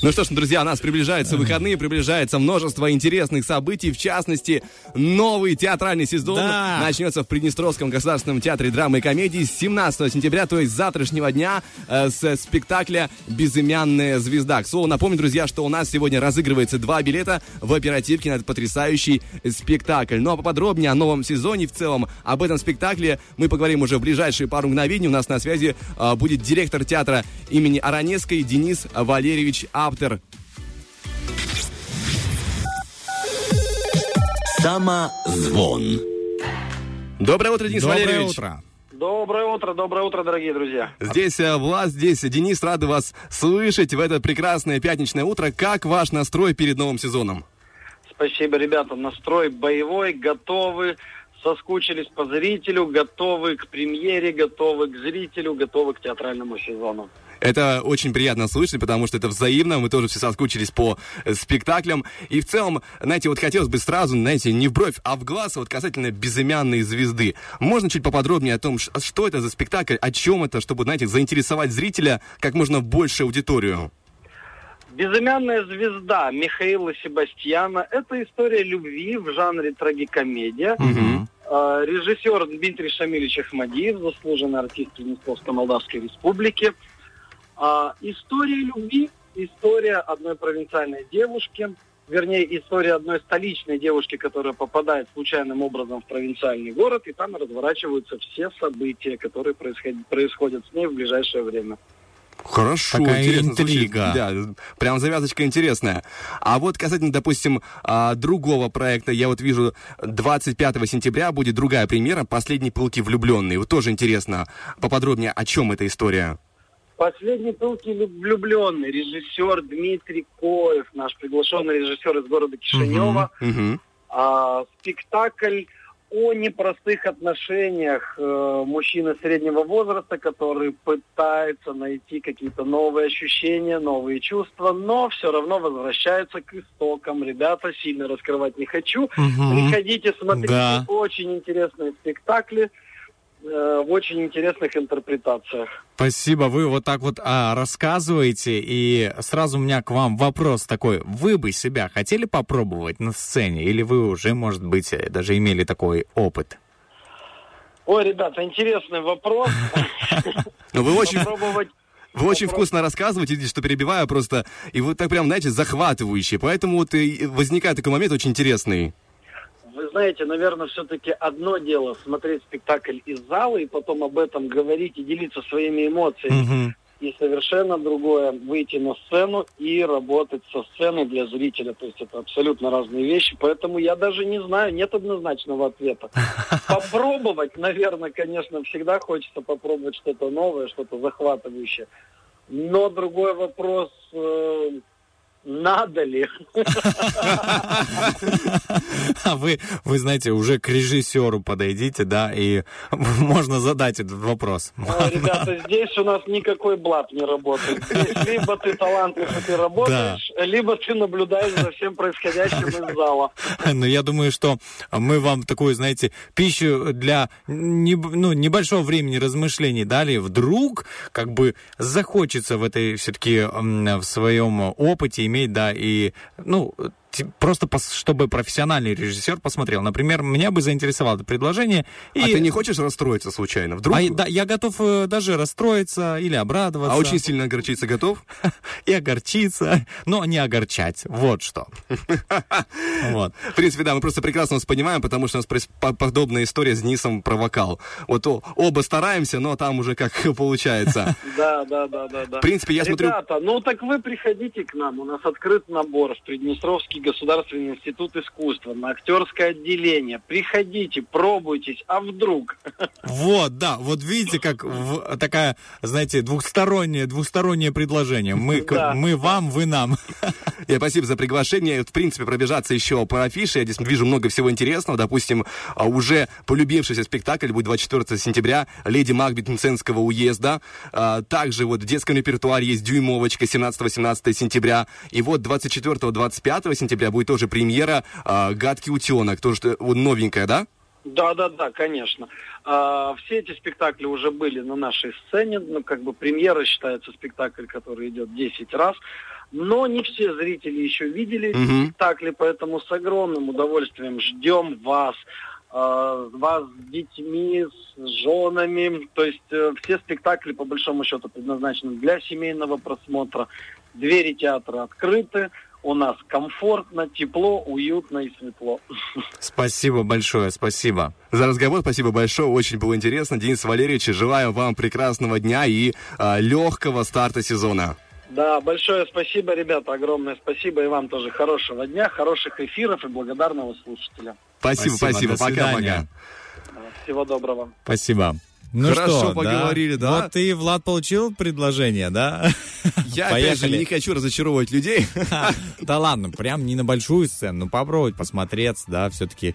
Ну что ж, друзья, у нас приближаются выходные, приближается множество интересных событий, в частности, новый театральный сезон Да. начнется в Приднестровском государственном театре драмы и комедии с 17 сентября, то есть завтрашнего дня, э, с спектакля «Безымянная звезда». К слову, напомню, друзья, что у нас сегодня разыгрывается два билета в оперативке на этот потрясающий спектакль. Ну а поподробнее о новом сезоне в целом, об этом спектакле мы поговорим уже в ближайшие пару мгновений. У нас на связи э, будет директор театра имени Аронецкой Денис Валерьевич Аптер. Самозвон. Доброе утро, Денис Доброе Валерьевич. утро. Доброе утро, доброе утро, дорогие друзья. Здесь э, Влас, здесь Денис, рады вас слышать в это прекрасное пятничное утро. Как ваш настрой перед новым сезоном? Спасибо, ребята. Настрой боевой, готовы, соскучились по зрителю, готовы к премьере, готовы к зрителю, готовы к театральному сезону. Это очень приятно слышать, потому что это взаимно. Мы тоже все соскучились по э, спектаклям. И в целом, знаете, вот хотелось бы сразу, знаете, не в бровь, а в глаз, вот касательно безымянной звезды. Можно чуть поподробнее о том, что это за спектакль, о чем это, чтобы, знаете, заинтересовать зрителя как можно больше аудиторию? Безымянная звезда Михаила Себастьяна – это история любви в жанре трагикомедия. Э, Режиссер Дмитрий Шамилевич Ахмадиев, заслуженный артист Приднестровской Молдавской Республики. А, История любви, история одной провинциальной девушки, вернее, история одной столичной девушки, которая попадает случайным образом в провинциальный город, и там разворачиваются все события, которые происходят, происходят с ней в ближайшее время. Хорошо, Такая интересно интрига. звучит. Да, прям завязочка интересная. А вот касательно, допустим, а, другого проекта, я вот вижу, 25 сентября будет другая премьера «Последние пылки влюбленные». Вот тоже интересно, поподробнее, о чем эта история? Последний пылкий лю- влюбленный режиссер Дмитрий Коев, наш приглашенный режиссер из города Кишинева. Мгм. А, спектакль о непростых отношениях э, мужчины среднего возраста, который пытается найти какие-то новые ощущения, новые чувства, но все равно возвращается к истокам. Ребята, сильно раскрывать не хочу. Мгм. Приходите смотреть Да. очень интересные спектакли в очень интересных интерпретациях. Спасибо, вы вот так вот а, рассказываете, и сразу у меня к вам вопрос такой. Вы бы себя хотели попробовать на сцене, или вы уже, может быть, э, даже имели такой опыт? Ой, ребята, интересный вопрос. *laughs* Ну, вы очень, Попробовать вы очень вкусно рассказываете, видите, что перебиваю просто, и вот так прям, знаете, захватывающе. Поэтому вот возникает такой момент очень интересный. Вы знаете, наверное, все-таки одно дело смотреть спектакль из зала и потом об этом говорить и делиться своими эмоциями. Мгм. И совершенно другое выйти на сцену и работать со сцены для зрителя. То есть это абсолютно разные вещи. Поэтому я даже не знаю, нет однозначного ответа. *laughs* Попробовать, наверное, конечно, всегда хочется попробовать что-то новое, что-то захватывающее. Но другой вопрос, э, надо ли? А вы, вы знаете, уже к режиссеру подойдите, да, и можно задать этот вопрос. Ребята, здесь у нас никакой блат не работает. Здесь либо ты талантлив, и ты работаешь, либо ты наблюдаешь за всем происходящим из зала. Но я думаю, что мы вам такую, знаете, пищу для ну, небольшого времени размышлений дали. Вдруг как бы захочется в этой все-таки в своем опыте иметь, да, и, ну, просто пос- чтобы профессиональный режиссер посмотрел. Например, меня бы заинтересовало это предложение. И... А ты не хочешь расстроиться случайно? Вдруг? А, да, я готов э, даже расстроиться или обрадоваться. А очень сильно огорчиться готов? *laughs* И огорчиться, но не огорчать. Вот что. *laughs* Вот. В принципе, да, мы просто прекрасно вас понимаем, потому что у нас подобная история с Денисом про вокал. Вот о- оба стараемся, но там уже как *laughs* получается. Да, да, да, да, да. В принципе, я смотрю- Ребята, ну так вы приходите к нам. У нас открыт набор в Приднестровский государственный институт искусства на актерское отделение. Приходите, пробуйтесь, а вдруг? Вот, да, вот видите, как в- такая, знаете, двухстороннее, двухстороннее предложение. Мы, к- Да. мы вам, вы нам. *laughs* Я спасибо за приглашение. В принципе, пробежаться еще по афише. Я здесь вижу много всего интересного. Допустим, а, уже полюбившийся спектакль будет 24 сентября «Леди Макбет Мценского уезда». А, Также вот в детском репертуаре есть «Дюймовочка» 17-18 сентября. И вот 24-25 сентября будет тоже премьера а, «Гадкий утенок». Тоже что- вот новенькая, да? Да, да, да, конечно. А, все эти спектакли уже были на нашей сцене. Ну, как бы премьера считается спектакль, который идет 10 раз. Но не все зрители еще видели эти Мгм. спектакли, поэтому с огромным удовольствием ждем вас. а, вас с детьми, с женами. То есть э, все спектакли, по большому счету, предназначены для семейного просмотра. Двери театра открыты. У нас комфортно, тепло, уютно и светло. Спасибо большое, спасибо. За разговор спасибо большое, очень было интересно. Денис Валерьевич, желаю вам прекрасного дня и а, легкого старта сезона. Да, большое спасибо, ребята, огромное спасибо и вам тоже хорошего дня, хороших эфиров и благодарного слушателя. Спасибо, спасибо. до свидания. Пока-пока. Всего доброго. Спасибо. Ну Хорошо что, поговорили, да? Вот ты, Влад, получил предложение, да? Я, опять же, не хочу разочаровывать людей. Да ладно, прям не на большую сцену, ну попробовать посмотреться, да, все-таки.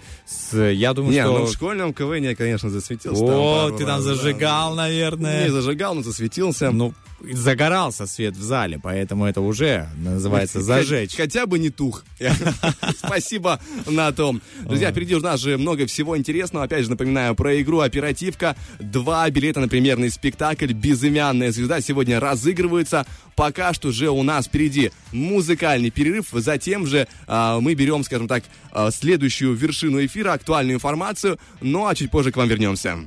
Я думаю, Не, что... ну в школьном КВН я, конечно, засветился. О, ты там да. зажигал, наверное. Не зажигал, но засветился. Ну, загорался свет в зале, поэтому это уже называется зажечь. Хотя бы не тух. *laughs* Спасибо на том. Друзья, впереди у нас же много всего интересного. Опять же, напоминаю про игру «Оперативка». Два билета на премьерный спектакль «Безымянная звезда» сегодня разыгрываются. Пока что же у нас впереди музыкальный перерыв. Затем же а, мы берем, скажем так, а, следующую вершину эфира, актуальную информацию. Ну, а чуть позже к вам вернемся.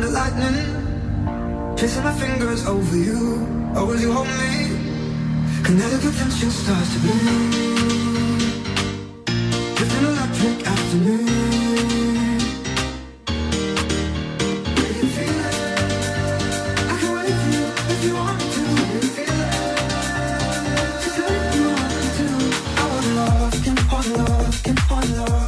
The lightning, tracing my fingers over you. Oh, will you hold me? The potential starts to bloom. Just an electric afternoon. Will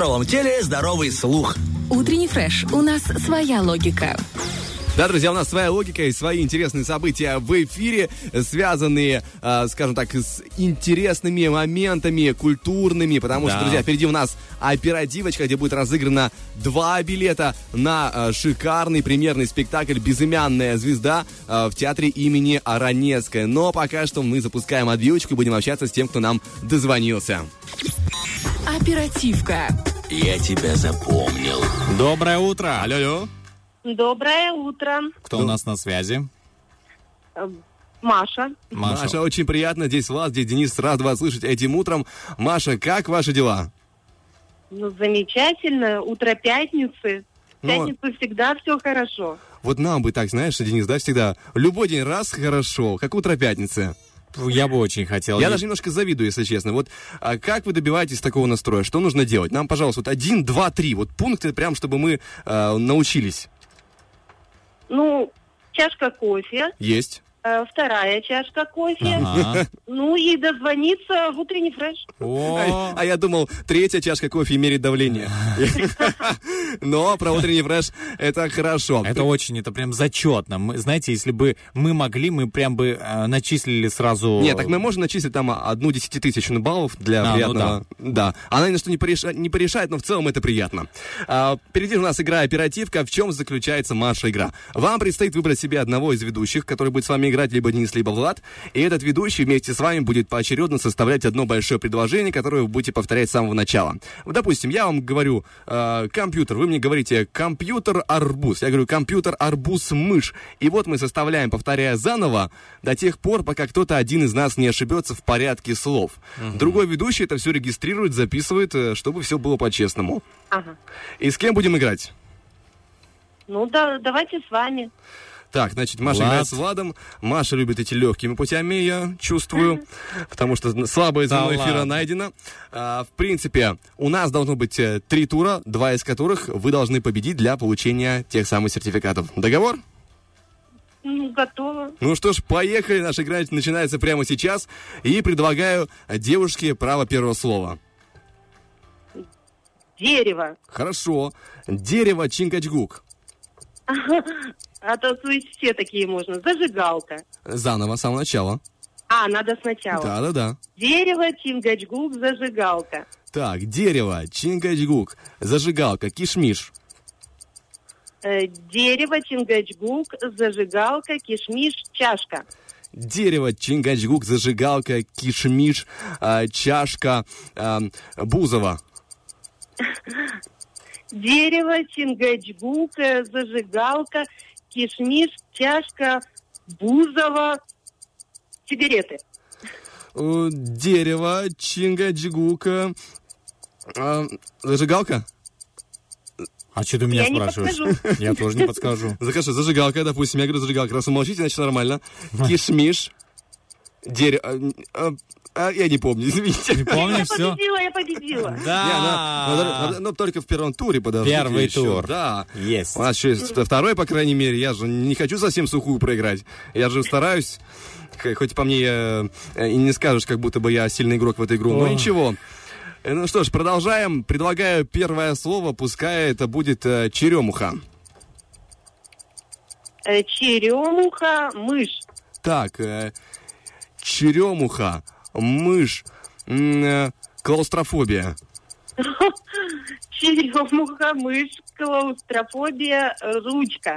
здоровом теле здоровый слух. Утренний фреш. У нас своя логика. Да, друзья, у нас своя логика и свои интересные события в эфире, связанные, э, скажем так, с интересными моментами культурными, потому что, Да. друзья, впереди у нас оперативочка, где будет разыграно два билета на э, шикарный премьерный спектакль «Безымянная звезда» э, в театре имени Аронецкой. Но пока что мы запускаем отбивочку и будем общаться с тем, кто нам дозвонился. Оперативка. Я тебя запомнил. Доброе утро. Алло, алло. Доброе утро. Кто у нас на связи? Э, Маша. Маша. очень приятно. Здесь Влад, здесь Денис. Рад вас слышать этим утром. Маша, как ваши дела? Ну, замечательно. Утро пятницы. В Ну, пятницу всегда все хорошо. Вот нам бы так, знаешь, Денис, да, всегда. Любой день раз хорошо, как утро пятницы. Я бы очень хотел. Я даже немножко завидую, если честно. Вот а как вы добиваетесь такого настроя? Что нужно делать? Нам, пожалуйста, вот один, два, три. Вот пункты, прям, чтобы мы э, научились. Ну, чашка кофе. Есть. Э, Вторая чашка кофе. Ага. Ну и дозвониться в утренний фреш. А, а я думал, третья чашка кофе мерит давление. Но про утренний фреш это хорошо. Это очень, это прям зачетно. Мы, знаете, если бы мы могли, мы прям бы э, начислили сразу... Нет, так мы можем начислить там одну десятитысячную баллов для А, ну приятного. да. Она ни на что не, пореша- не порешает, но в целом это приятно. А, впереди у нас игра оперативка. В чем заключается Маша игра? Вам предстоит выбрать себе одного из ведущих, который будет с вами играть либо Денис, либо Влад. И этот ведущий вместе с вами будет поочередно составлять одно большое предложение, которое вы будете повторять с самого начала. Допустим, я вам говорю э, компьютер, вы мне говорите компьютер арбуз. Я говорю компьютер арбуз мышь. И вот мы составляем, повторяя заново, до тех пор, пока кто-то один из нас не ошибется в порядке слов. Другой ведущий это все регистрирует, записывает, э, чтобы все было по-честному. Ага. И с кем будем играть? Ну, да, давайте с вами. Так, значит, Маша Влад. играет с Владом. Маша любит эти легкими путями, я чувствую, потому что слабое Да звено эфира ладно. найдено. А, в принципе, у нас должно быть э, три тура, два из которых вы должны победить для получения тех самых сертификатов. Договор? Ну, готово. Ну что ж, поехали. Наша игра начинается прямо сейчас. И предлагаю девушке право первого слова. Дерево. Хорошо. Дерево Чингачгук. *laughs* А то слышь, все такие можно. Зажигалка. Заново, с самого начала. А, надо сначала. Да-да-да. Дерево, чингачгук, зажигалка. Так, дерево, Чингачгук, зажигалка, кишмиш. Э, дерево, чингачгук, зажигалка, кишмиш, чашка. Дерево, Чингачгук, зажигалка, кишмиш, а, чашка, а, Бузова. Дерево, чингачгук, э, зажигалка, кишмиш, чашка, бузова, сигареты. Э, Дерево, Чингачгук, э, а, зажигалка? А что ты меня Я не спрашиваешь? подскажу. *laughs* Я тоже не подскажу. Захожу, зажигалка, допустим, я говорю зажигалка. Раз вы молчите, значит нормально. Кишмиш, дерево... а, я не помню, извините. Не помнишь Я все? победила, я победила. Не, ну, Да. но- но- но только в первом туре, подождите Первый еще. тур. Да. Есть. У нас еще есть второй, по крайней мере. Я же не хочу совсем сухую проиграть. Я же стараюсь. Хоть по мне э, и не скажешь, как будто бы я сильный игрок в эту игру. Но ничего. Э, Ну что ж, продолжаем. Предлагаю первое слово, пускай это будет э, черемуха. Э, черемуха, мышь. Так, э, черемуха, мышь, э, клаустрофобия. Черемуха, мышь, клаустрофобия, ручка.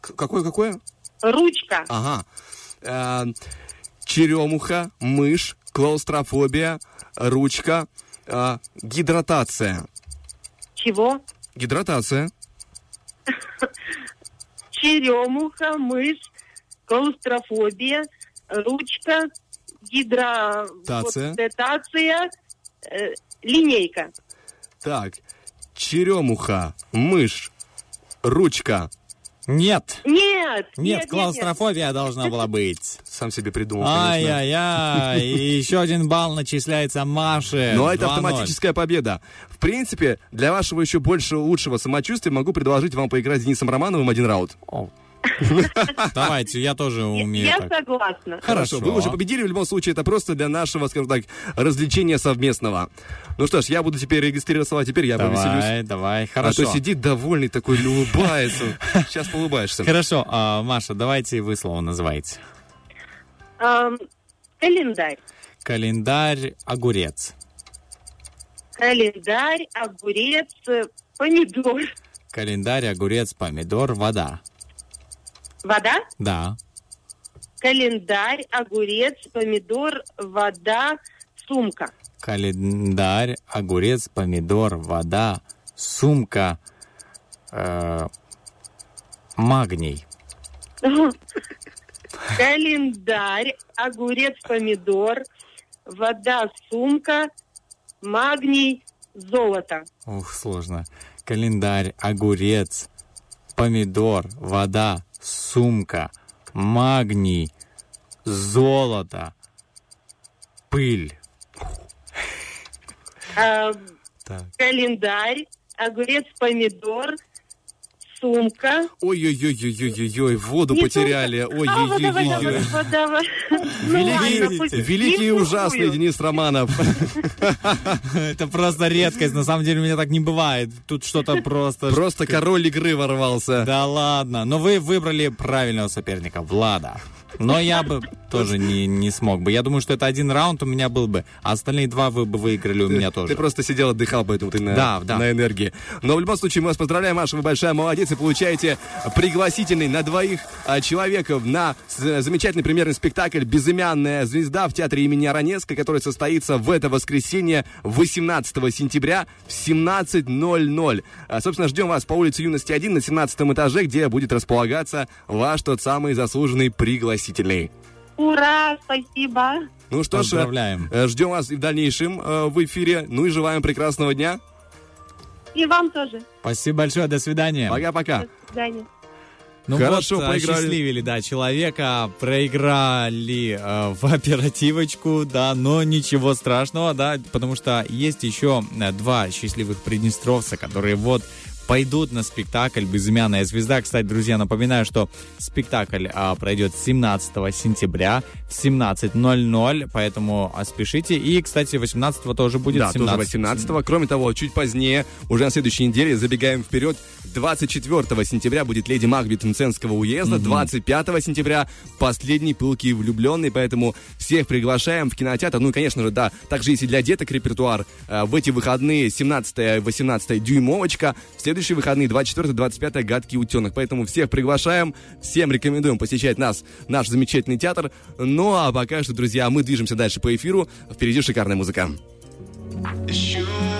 Какое-какое? Ручка. Ага. Э, черемуха, мышь, клаустрофобия, ручка, э, гидратация. Чего? Гидратация. *laughs* Черемуха, мышь, клаустрофобия, ручка, Тация. гидратация, э, линейка. Так. Черемуха, мышь, ручка. Нет. Нет, Нет, клаустрофобия должна была быть. Сам себе придумал. Ай-яй-яй. И еще один балл начисляется Маше. Но это 2:0. автоматическая победа. В принципе, для вашего еще больше лучшего самочувствия могу предложить вам поиграть с Денисом Романовым один раунд. *laughs* Давайте, я тоже умею Я так. согласна. Хорошо, вы уже победили. В любом случае, это просто для нашего, скажем так, развлечения совместного. Ну что ж, я буду теперь регистрироваться, а теперь я Давай, повеселюсь. давай, А хорошо. то сидит довольный такой, улыбается. Сейчас улыбаешься. *laughs* Хорошо, а, Маша, давайте вы слово называйте. Эм, календарь. Календарь, огурец. Календарь, огурец, помидор. Календарь, огурец, помидор, вода. Вода? Да. Календарь, огурец, помидор, вода, сумка. Календарь, огурец, помидор, вода, сумка, э, магний. *laughs* Календарь, огурец, помидор, вода, сумка, магний, золото. Ух, сложно. Календарь, огурец, помидор, вода, сумка, магний, золото, пыль. А, Так. Календарь, огурец, помидор, сумка. Ой-ой-ой-ой-ой-ой, воду Не потеряли. Ой-ой-ой-ой. вода. *laughs* Ну Великий, великий и ужасный. Денис Романов. *laughs* *laughs* Это просто редкость. На самом деле у меня так не бывает. Тут что-то просто... Просто король игры ворвался. Да ладно. Но вы выбрали правильного соперника, Влада. Но я бы тоже не, не смог бы. Я думаю, что это один раунд у меня был бы, а остальные два вы бы выиграли у меня тоже. Ты просто сидел, отдыхал, поэтому ты на, Да, да. на энергии. Но в любом случае мы вас поздравляем, Маша, вы большая молодец и получаете пригласительный на двоих а, человеков на замечательный премьерный спектакль «Безымянная звезда» в театре имени Аронецка, который состоится в это воскресенье 18 сентября в 17.00. А, собственно, ждем вас по улице Юности 1 на 17 этаже, где будет располагаться ваш тот самый заслуженный пригласительный. Ура, спасибо. Ну что ж, Поздравляем. э, ждем вас и в дальнейшем э, в эфире. Ну и желаем прекрасного дня. И вам тоже. Спасибо большое, до свидания. Пока-пока. До свидания. Ну Хорошо, вот, проиграли. осчастливили, да, человека, проиграли э, в оперативочку, да, но ничего страшного, да, потому что есть еще э, два счастливых приднестровца, которые вот пойдут на спектакль «Безымянная звезда». Кстати, друзья, напоминаю, что спектакль а, пройдет 17 сентября в 17.00, поэтому а, спешите. И, кстати, 18 тоже будет да, 17. тоже 18 Кроме того, чуть позднее, уже на следующей неделе, забегаем вперед, 24 сентября будет «Леди Макбет» Мценского уезда, 25 сентября последний пылкий влюбленный, поэтому всех приглашаем в кинотеатр. Ну и, конечно же, да, также есть и для деток репертуар. Э, В эти выходные 17-18 дюймовочка, в следующие выходные 24-25 гадкий утенок. Поэтому всех приглашаем, всем рекомендуем посещать нас, наш замечательный театр. Ну а пока что, друзья, мы движемся дальше по эфиру. Впереди шикарная музыка. It's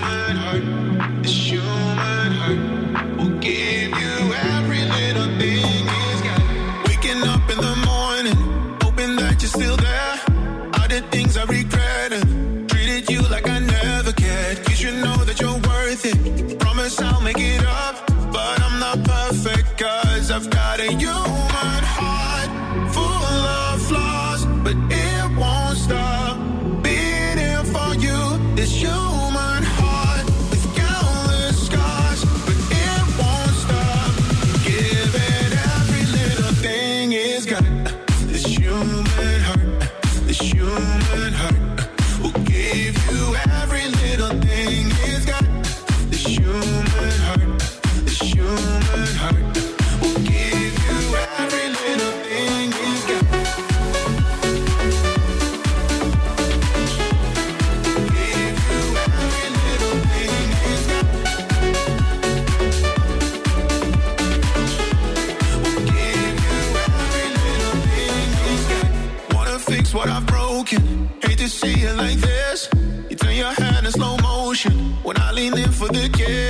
I lean in for the kiss.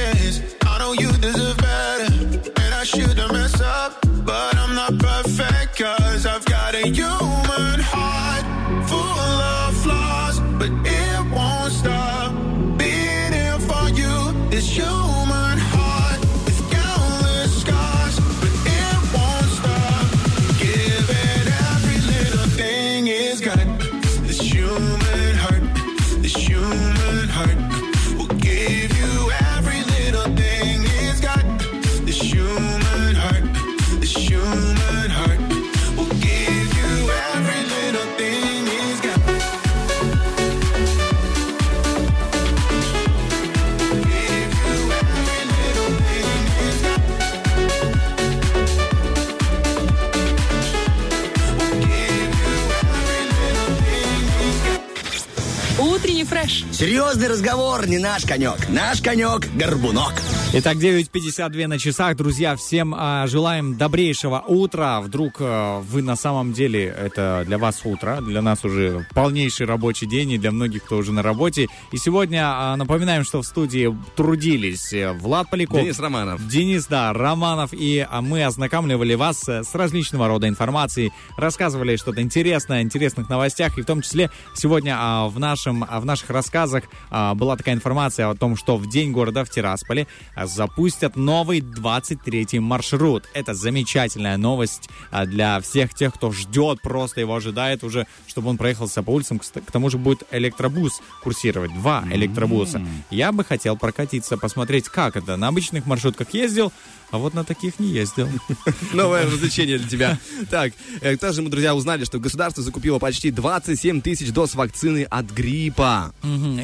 Утренний фреш. Серьезный разговор, не наш конек. Наш конек — горбунок. Итак, 9.52 на часах. Друзья, всем а, желаем добрейшего утра. Вдруг а, вы на самом деле, это для вас утро, для нас уже полнейший рабочий день, и для многих, кто уже на работе. И сегодня а, напоминаем, что в студии трудились э, Влад Поляков. Денис Романов. Денис, да, Романов. И мы ознакомливали вас э, с различного рода информацией, рассказывали что-то интересное, интересных новостях. И в том числе сегодня а, в, нашем, в наших рассказах а, была такая информация о том, что в День города в Тирасполе запустят новый 23-й маршрут. Это замечательная новость а, для всех тех, кто ждет, просто его ожидает уже, чтобы он проехался по улицам. К к тому же будет электробус курсировать, два электробуса. Я бы хотел прокатиться, посмотреть, как это. На обычных маршрутках ездил, а вот на таких не ездил. *laughs* Новое развлечение для тебя. Так, э, также мы, друзья, узнали, что государство закупило почти 27 тысяч доз вакцины от гриппа.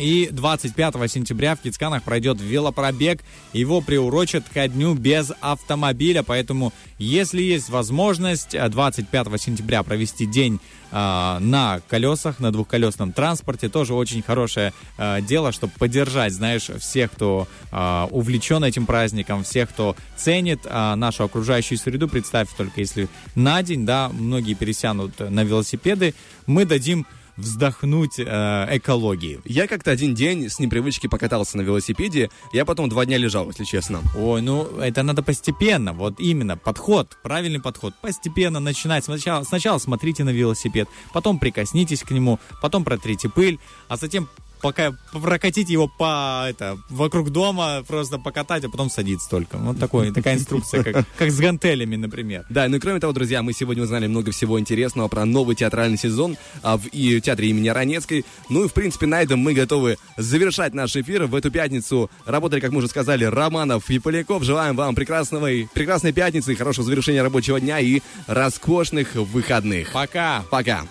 И 25 сентября в Кицканах пройдет велопробег. Его приурочат ко дню без автомобиля, поэтому если есть возможность э, 25 сентября провести день э, на колесах, на двухколесном транспорте, тоже очень хорошее э, дело, чтобы поддержать, знаешь, всех, кто э, увлечен этим праздником, всех, кто ценит нашу окружающую среду. Представь только, если на день, да, многие пересянут на велосипеды, мы дадим вздохнуть э, экологии. Я как-то один день с непривычки покатался на велосипеде, я потом два дня лежал, если честно. Ой, ну это надо постепенно, вот именно, подход, правильный подход, постепенно начинать. Сначала, сначала смотрите на велосипед, потом прикоснитесь к нему, потом протрите пыль, а затем пока прокатить его по это вокруг дома, просто покатать, а потом садиться только. Вот такой, такая инструкция, как, как с гантелями, например. Да, ну и кроме того, друзья, мы сегодня узнали много всего интересного про новый театральный сезон а, в и театре имени Ранецкой. Ну и, в принципе, на этом мы готовы завершать наш эфир. В эту пятницу работали, как мы уже сказали, Романов и Поляков. Желаем вам прекрасного, и- прекрасной пятницы, хорошего завершения рабочего дня и роскошных выходных. Пока! Пока!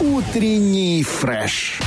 Утренний фреш.